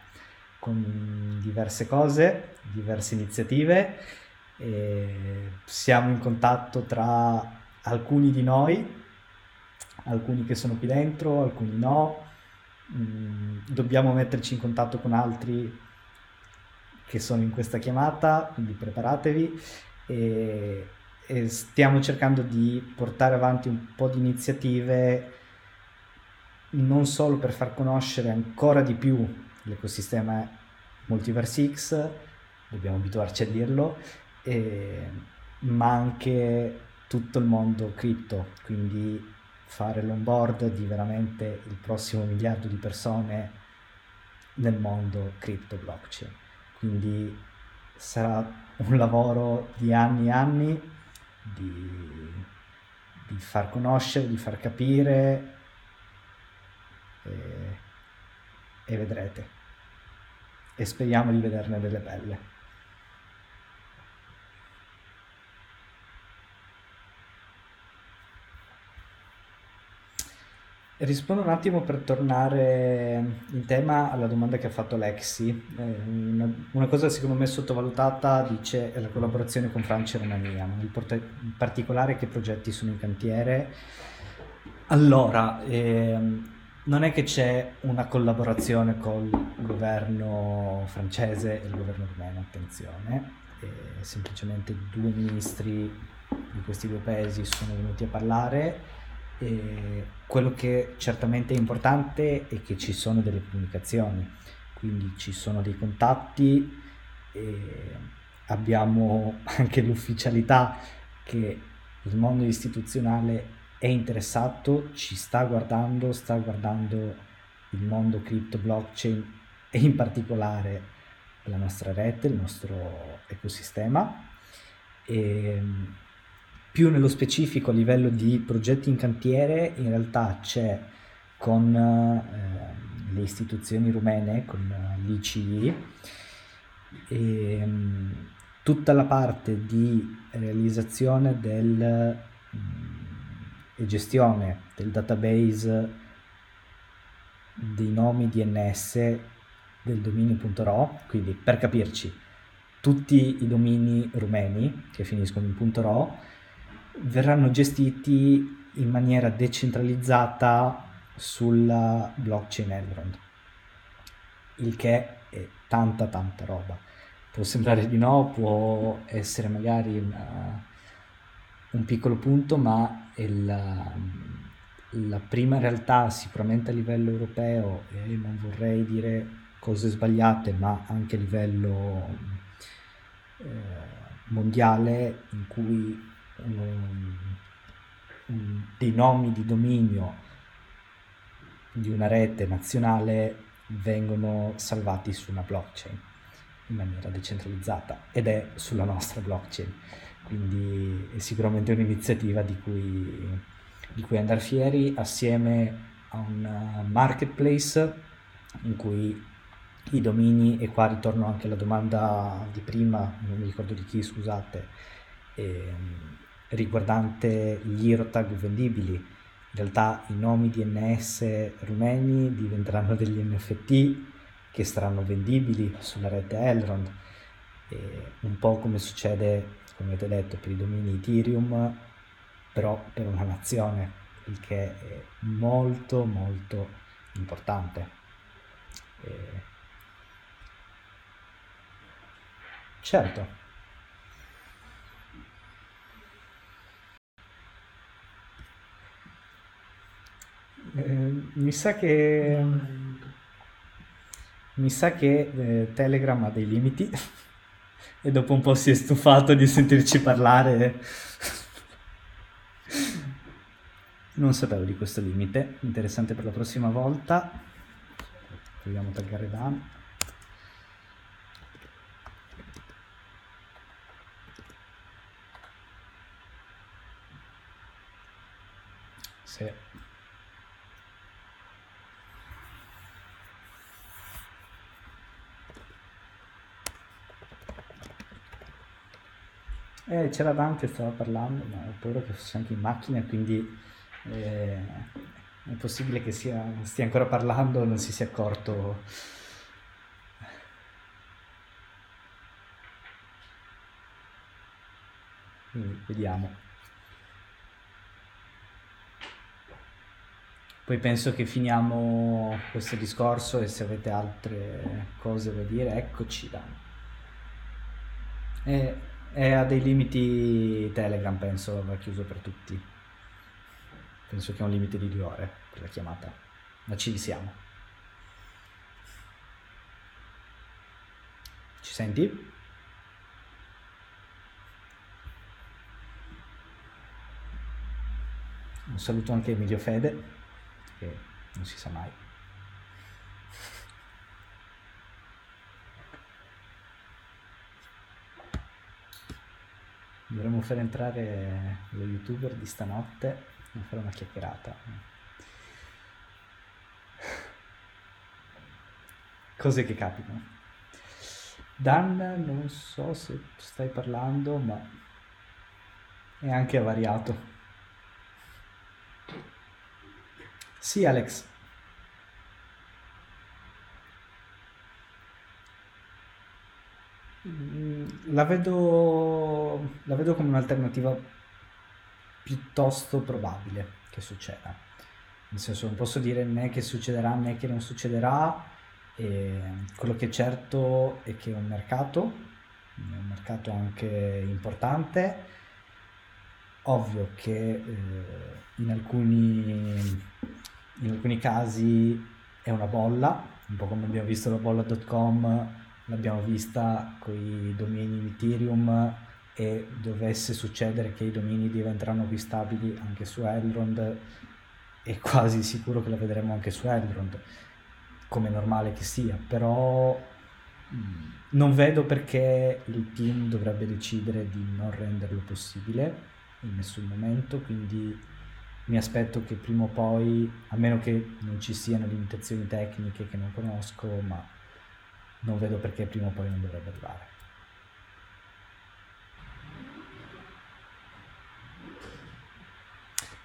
con diverse cose, diverse iniziative. Siamo in contatto tra alcuni di noi, alcuni che sono qui dentro, alcuni no. Mm, dobbiamo metterci in contatto con altri che sono in questa chiamata, quindi preparatevi. E, e stiamo cercando di portare avanti un po' di iniziative non solo per far conoscere ancora di più l'ecosistema Multiverse X, dobbiamo abituarci a dirlo, e, ma anche tutto il mondo cripto, quindi fare l'onboard di veramente il prossimo miliardo di persone nel mondo cripto blockchain. Quindi sarà un lavoro di anni e anni di, di far conoscere, di far capire e, e vedrete. E speriamo di vederne delle belle. Rispondo un attimo per tornare in tema alla domanda che ha fatto Lexi. Eh, una, cosa secondo me sottovalutata dice è la collaborazione con Francia e Romania, porta- in particolare che progetti sono in cantiere. Allora, ehm, non è che c'è una collaborazione col governo francese e il governo rumeno, attenzione, è semplicemente due ministri di questi due paesi sono venuti a parlare e quello che certamente è importante è che ci sono delle comunicazioni, quindi ci sono dei contatti abbiamo anche l'ufficialità che il mondo istituzionale è interessato, ci sta guardando, sta guardando il mondo cripto blockchain e in particolare la nostra rete, il nostro ecosistema. E più nello specifico a livello di progetti in cantiere, in realtà c'è con eh, le istituzioni rumene, con l'ICI, e, um, tutta la parte di realizzazione del, um, e gestione del database dei nomi DNS del dominio.ro, quindi per capirci, tutti i domini rumeni che finiscono in .ro verranno gestiti in maniera decentralizzata sulla blockchain Elrond, il che è tanta tanta roba. Può sembrare di no, può essere magari una, un piccolo punto, ma la, la prima realtà sicuramente a livello europeo, e non vorrei dire cose sbagliate, ma anche a livello eh, mondiale in cui um, dei nomi di dominio di una rete nazionale vengono salvati su una blockchain in maniera decentralizzata ed è sulla nostra blockchain. Quindi è sicuramente un'iniziativa di cui, di cui andare fieri assieme a un marketplace in cui i domini, e qua ritorno anche alla domanda di prima, non mi ricordo di chi, scusate, ehm, riguardante gli Irotag vendibili. In realtà i nomi DNS rumeni diventeranno degli NFT che saranno vendibili sulla rete Elrond, e un po' come succede, come avete detto, per i domini Ethereum, però per una nazione, il che è molto molto importante. E... Certo, Eh, mi sa che... Mi sa che eh, Telegram ha dei limiti e dopo un po' si è stufato di sentirci parlare. Non sapevo di questo limite, interessante per la prossima volta. Proviamo a taggare Dan. Sì. Eh, c'era Dan che stava parlando, ma ho paura che fosse anche in macchina, quindi eh, è possibile che sia, stia ancora parlando e non si sia accorto. Quindi vediamo. Poi penso che finiamo questo discorso e se avete altre cose da dire, eccoci Dan. Eh, è a dei limiti Telegram, penso, va chiuso per tutti. Penso che ha un limite di due ore per la chiamata, ma ci siamo. Ci senti? Un saluto anche Emilio Fede, che non si sa mai. Dovremmo far entrare lo youtuber di stanotte e fare una chiacchierata. Cose che capitano. Dan, non so se stai parlando, ma è anche avariato. Sì, Alex. Mm, La vedo, la vedo come un'alternativa piuttosto probabile che succeda. Nel senso, non posso dire né che succederà né che non succederà. E quello che è certo è che è un mercato, è un mercato anche importante. Ovvio che eh, in alcuni, in alcuni casi è una bolla, un po' come abbiamo visto la bolla.com, l'abbiamo vista con i domini Ethereum e dovesse succedere che i domini diventeranno acquistabili anche su Elrond, è quasi sicuro che la vedremo anche su Elrond, come è normale che sia, però mm, non vedo perché il team dovrebbe decidere di non renderlo possibile in nessun momento, quindi mi aspetto che prima o poi, a meno che non ci siano limitazioni tecniche che non conosco, ma non vedo perché prima o poi non dovrebbe arrivare.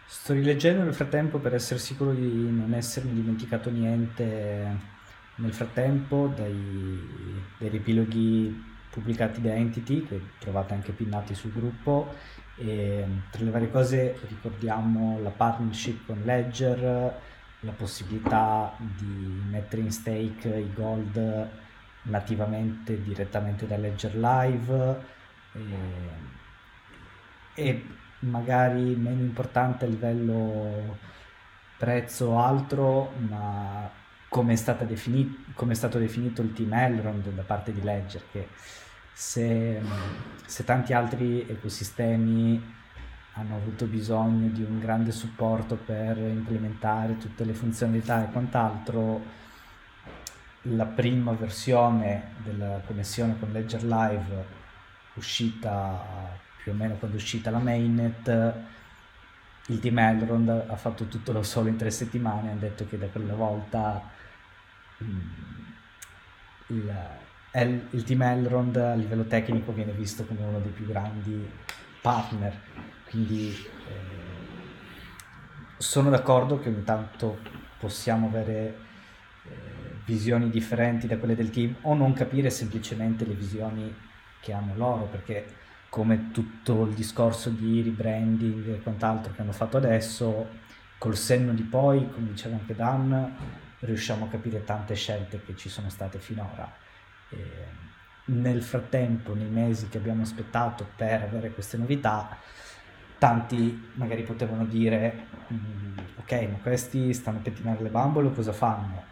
Sto rileggendo nel frattempo per essere sicuro di non essermi dimenticato niente nel frattempo dai, dai ripiloghi pubblicati da Entity che trovate anche pinnati sul gruppo e tra le varie cose ricordiamo la partnership con Ledger, la possibilità di mettere in stake i gold nativamente direttamente da Ledger Live e, e magari meno importante a livello prezzo o altro, ma come è, defini- come è stato definito il team Elrond da parte di Ledger, che se, se tanti altri ecosistemi hanno avuto bisogno di un grande supporto per implementare tutte le funzionalità e quant'altro, la prima versione della connessione con Ledger Live uscita più o meno quando è uscita la mainnet il team Elrond ha fatto tutto da solo in tre settimane hanno detto che da quella volta mm, il, il, il team Elrond a livello tecnico viene visto come uno dei più grandi partner. Quindi eh, sono d'accordo che ogni tanto possiamo avere visioni differenti da quelle del team o non capire semplicemente le visioni che hanno loro perché come tutto il discorso di rebranding e quant'altro che hanno fatto adesso, col senno di poi, come diceva anche Dan, riusciamo a capire tante scelte che ci sono state finora. E nel frattempo, nei mesi che abbiamo aspettato per avere queste novità, tanti magari potevano dire mm, ok, ma questi stanno a pettinare le bambole, cosa fanno?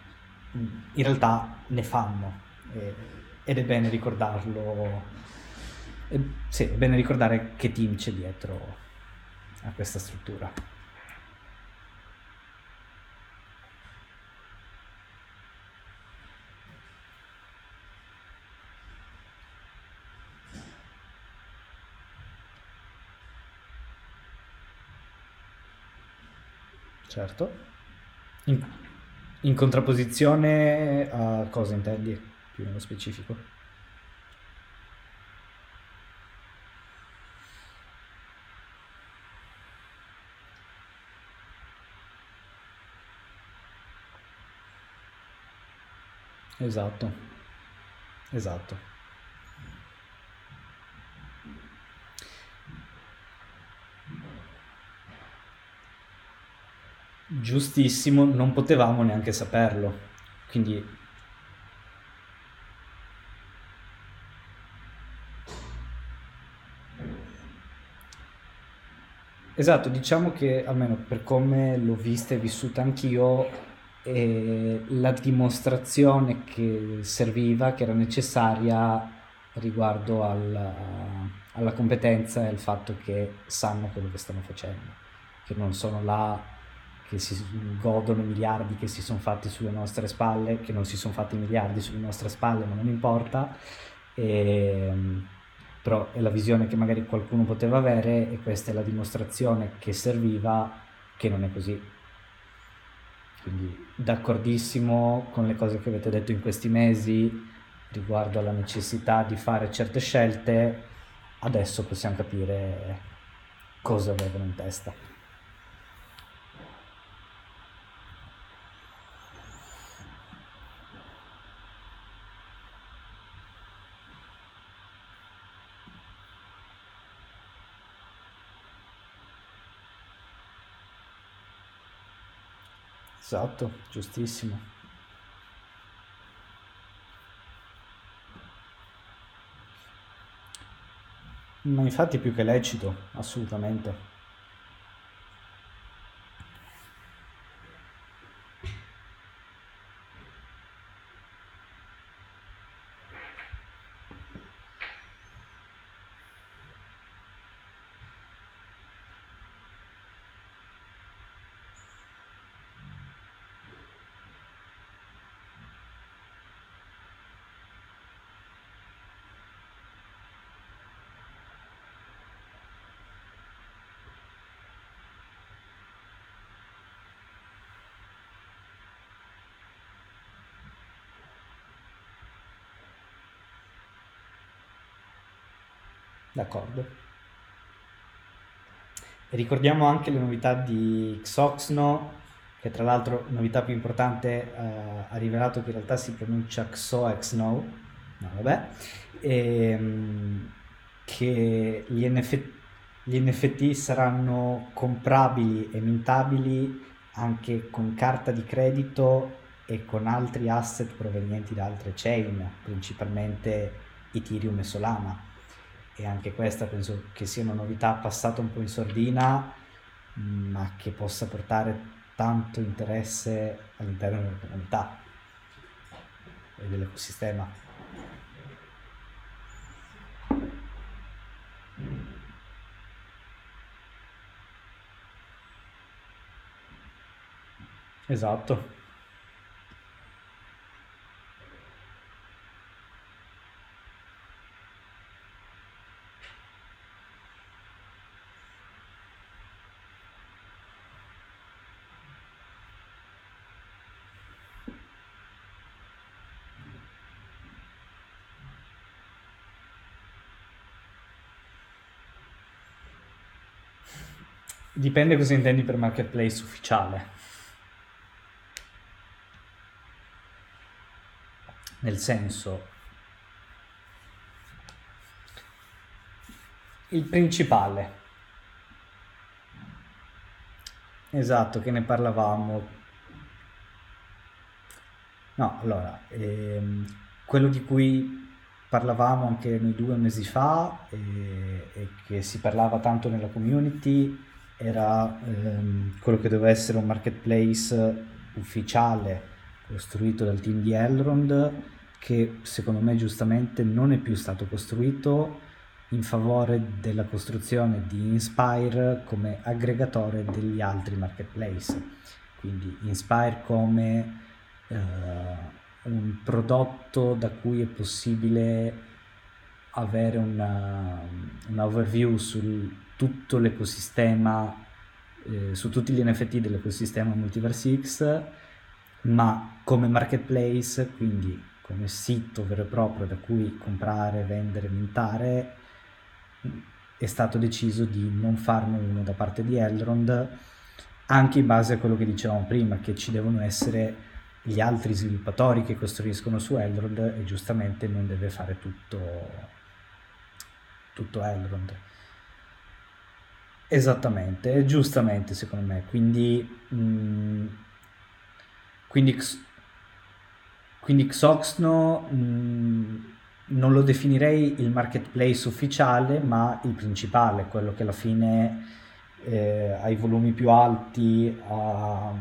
In realtà ne fanno e, ed è bene ricordarlo e, sì, è bene ricordare che team c'è dietro a questa struttura. Certo. In contrapposizione a cosa intendi, più nello specifico? Esatto, esatto. Giustissimo, non potevamo neanche saperlo. Quindi Esatto, diciamo che almeno per come l'ho vista e vissuta anch'io, e la dimostrazione che serviva, che era necessaria riguardo al, alla competenza e al fatto che sanno quello che stanno facendo, che non sono là che si godono miliardi che si sono fatti sulle nostre spalle, che non si sono fatti miliardi sulle nostre spalle, ma non importa, e, però è la visione che magari qualcuno poteva avere e questa è la dimostrazione che serviva che non è così quindi d'accordissimo con le cose che avete detto in questi mesi riguardo alla necessità di fare certe scelte, adesso possiamo capire cosa avevano in testa. Esatto, giustissimo. Ma infatti più che lecito, assolutamente. D'accordo. Ricordiamo anche le novità di Xoxno, che tra l'altro, novità più importante, eh, ha rivelato che in realtà si pronuncia XOXNO, no vabbè, e, ehm, che gli, NF, gli NFT saranno comprabili e mintabili anche con carta di credito e con altri asset provenienti da altre chain, principalmente Ethereum e Solana e anche questa penso che sia una novità passata un po' in sordina, ma che possa portare tanto interesse all'interno della comunità e dell'ecosistema. Esatto. Dipende cosa intendi per marketplace ufficiale. Nel senso, il principale. Esatto, che ne parlavamo. No, allora, ehm, quello di cui parlavamo anche noi due mesi fa e, e che si parlava tanto nella community era ehm, quello che doveva essere un marketplace ufficiale costruito dal team di Elrond che secondo me giustamente non è più stato costruito in favore della costruzione di Inspire come aggregatore degli altri marketplace. Quindi Inspire come eh, un prodotto da cui è possibile avere una, un overview su tutto l'ecosistema, eh, su tutti gli NFT dell'ecosistema Multiverse X, ma come marketplace, quindi come sito vero e proprio da cui comprare, vendere, mintare, è stato deciso di non farne uno da parte di Elrond, anche in base a quello che dicevamo prima, che ci devono essere gli altri sviluppatori che costruiscono su Elrond e giustamente non deve fare tutto tutto Elrond. Esattamente, giustamente secondo me, quindi, mh, mm, quindi, quindi Xoxno mh, mm, non lo definirei il marketplace ufficiale, ma il principale, quello che alla fine eh, ha i volumi più alti, ha...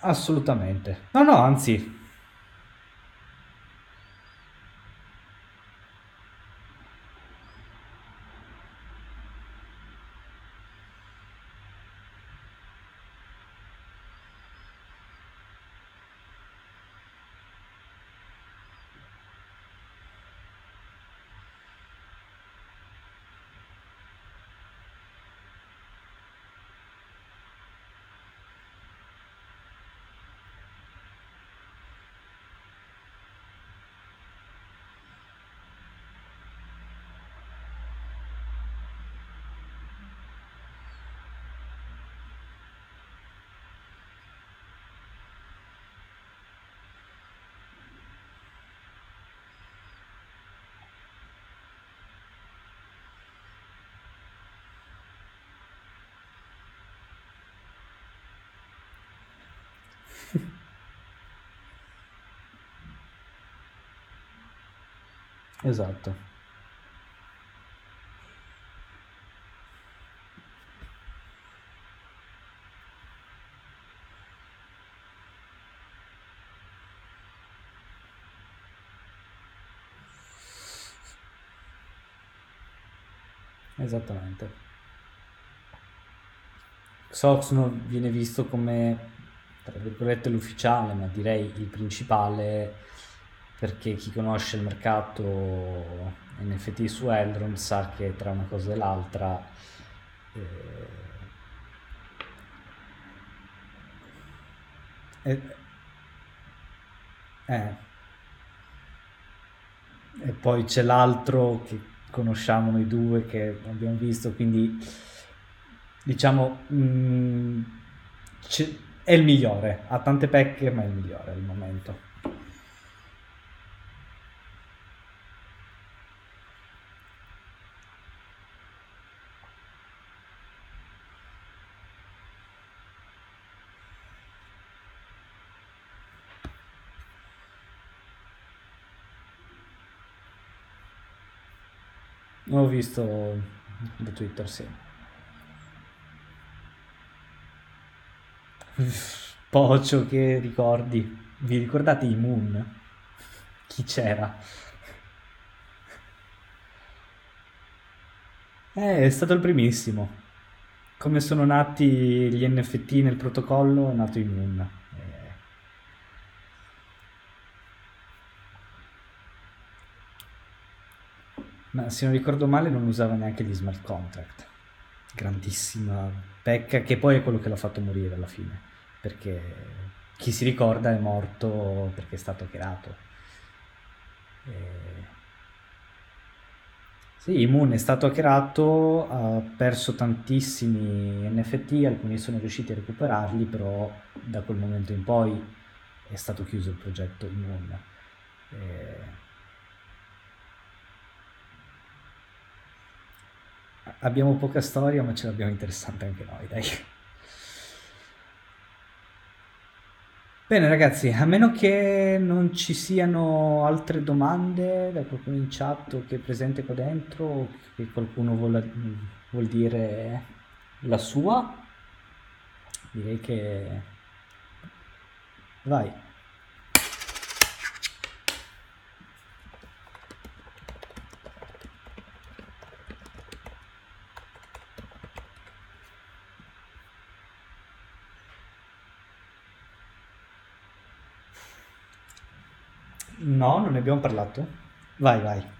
Assolutamente. No, no, anzi, Esatto. Esattamente. Soxno viene visto come, tra virgolette, l'ufficiale, ma direi il principale perché chi conosce il mercato NFT su Elrond sa che tra una cosa e l'altra eh, eh. E poi c'è l'altro che conosciamo noi due, che abbiamo visto, quindi diciamo mh, mm, è il migliore, ha tante pecche ma è il migliore al momento. Ho visto da Twitter, sì. Pocio, che ricordi? Vi ricordate i Moon? Chi c'era? Eh, è stato il primissimo. Come sono nati gli NFT nel protocollo, è nato i Moon. Ma se non ricordo male non usava neanche gli smart contract. Grandissima pecca che poi è quello che l'ha fatto morire alla fine, perché chi si ricorda è morto perché è stato hackerato. E... Sì, Immune è stato hackerato, ha perso tantissimi NFT, alcuni sono riusciti a recuperarli, però da quel momento in poi è stato chiuso il progetto Immune. E abbiamo poca storia, ma ce l'abbiamo interessante anche noi, dai. Bene ragazzi, a meno che non ci siano altre domande da qualcuno in chat o che è presente qua dentro, o che qualcuno vuole, vuol dire la sua, direi che... Vai. No, non ne abbiamo parlato. Vai, vai.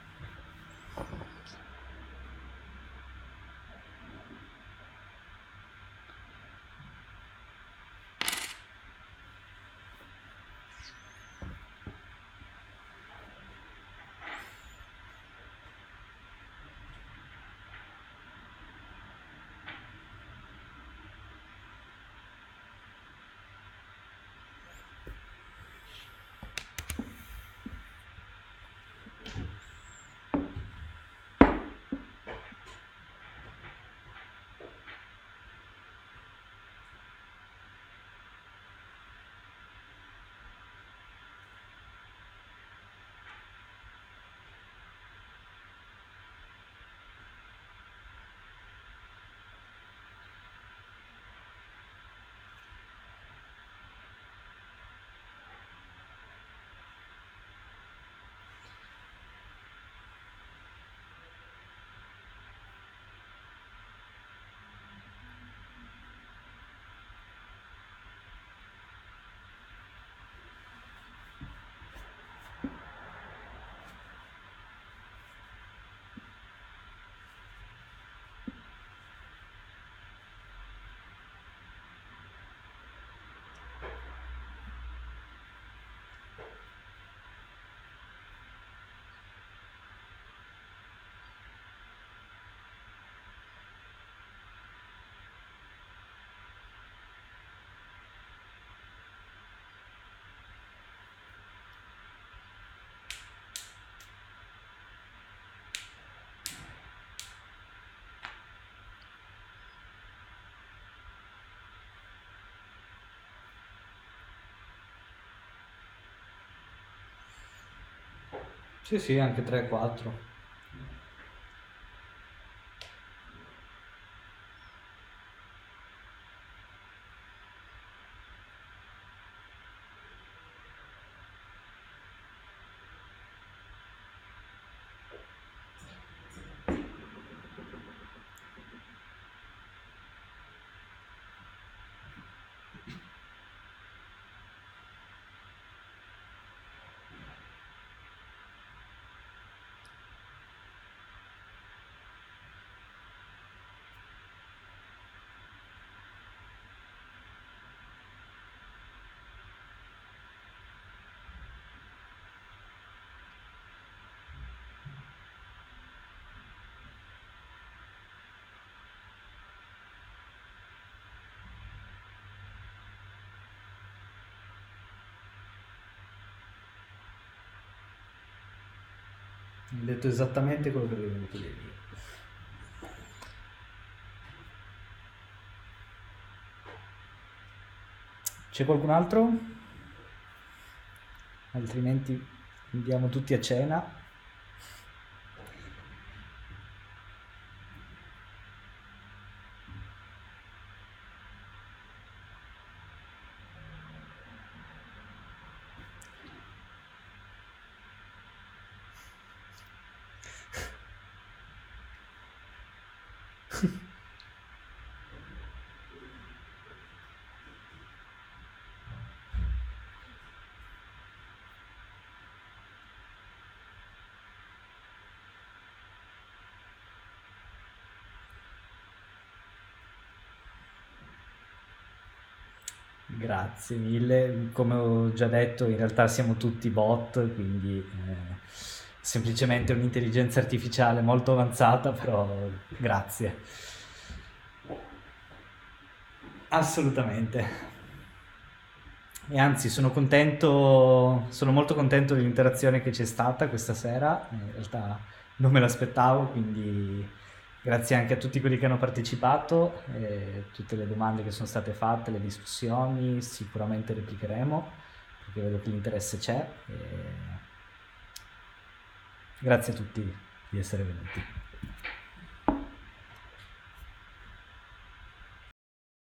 Sì, sì, anche 3-4. Hai detto esattamente quello che avevi venuto dire. C'è qualcun altro? Altrimenti andiamo tutti a cena. Grazie mille, come ho già detto in realtà siamo tutti bot, quindi eh, semplicemente un'intelligenza artificiale molto avanzata, però grazie. Assolutamente. E anzi sono contento, sono molto contento dell'interazione che c'è stata questa sera, in realtà non me l'aspettavo, quindi Grazie anche a tutti quelli che hanno partecipato, eh, tutte le domande che sono state fatte, le discussioni, sicuramente replicheremo perché vedo che l'interesse c'è. E... Grazie a tutti di essere venuti.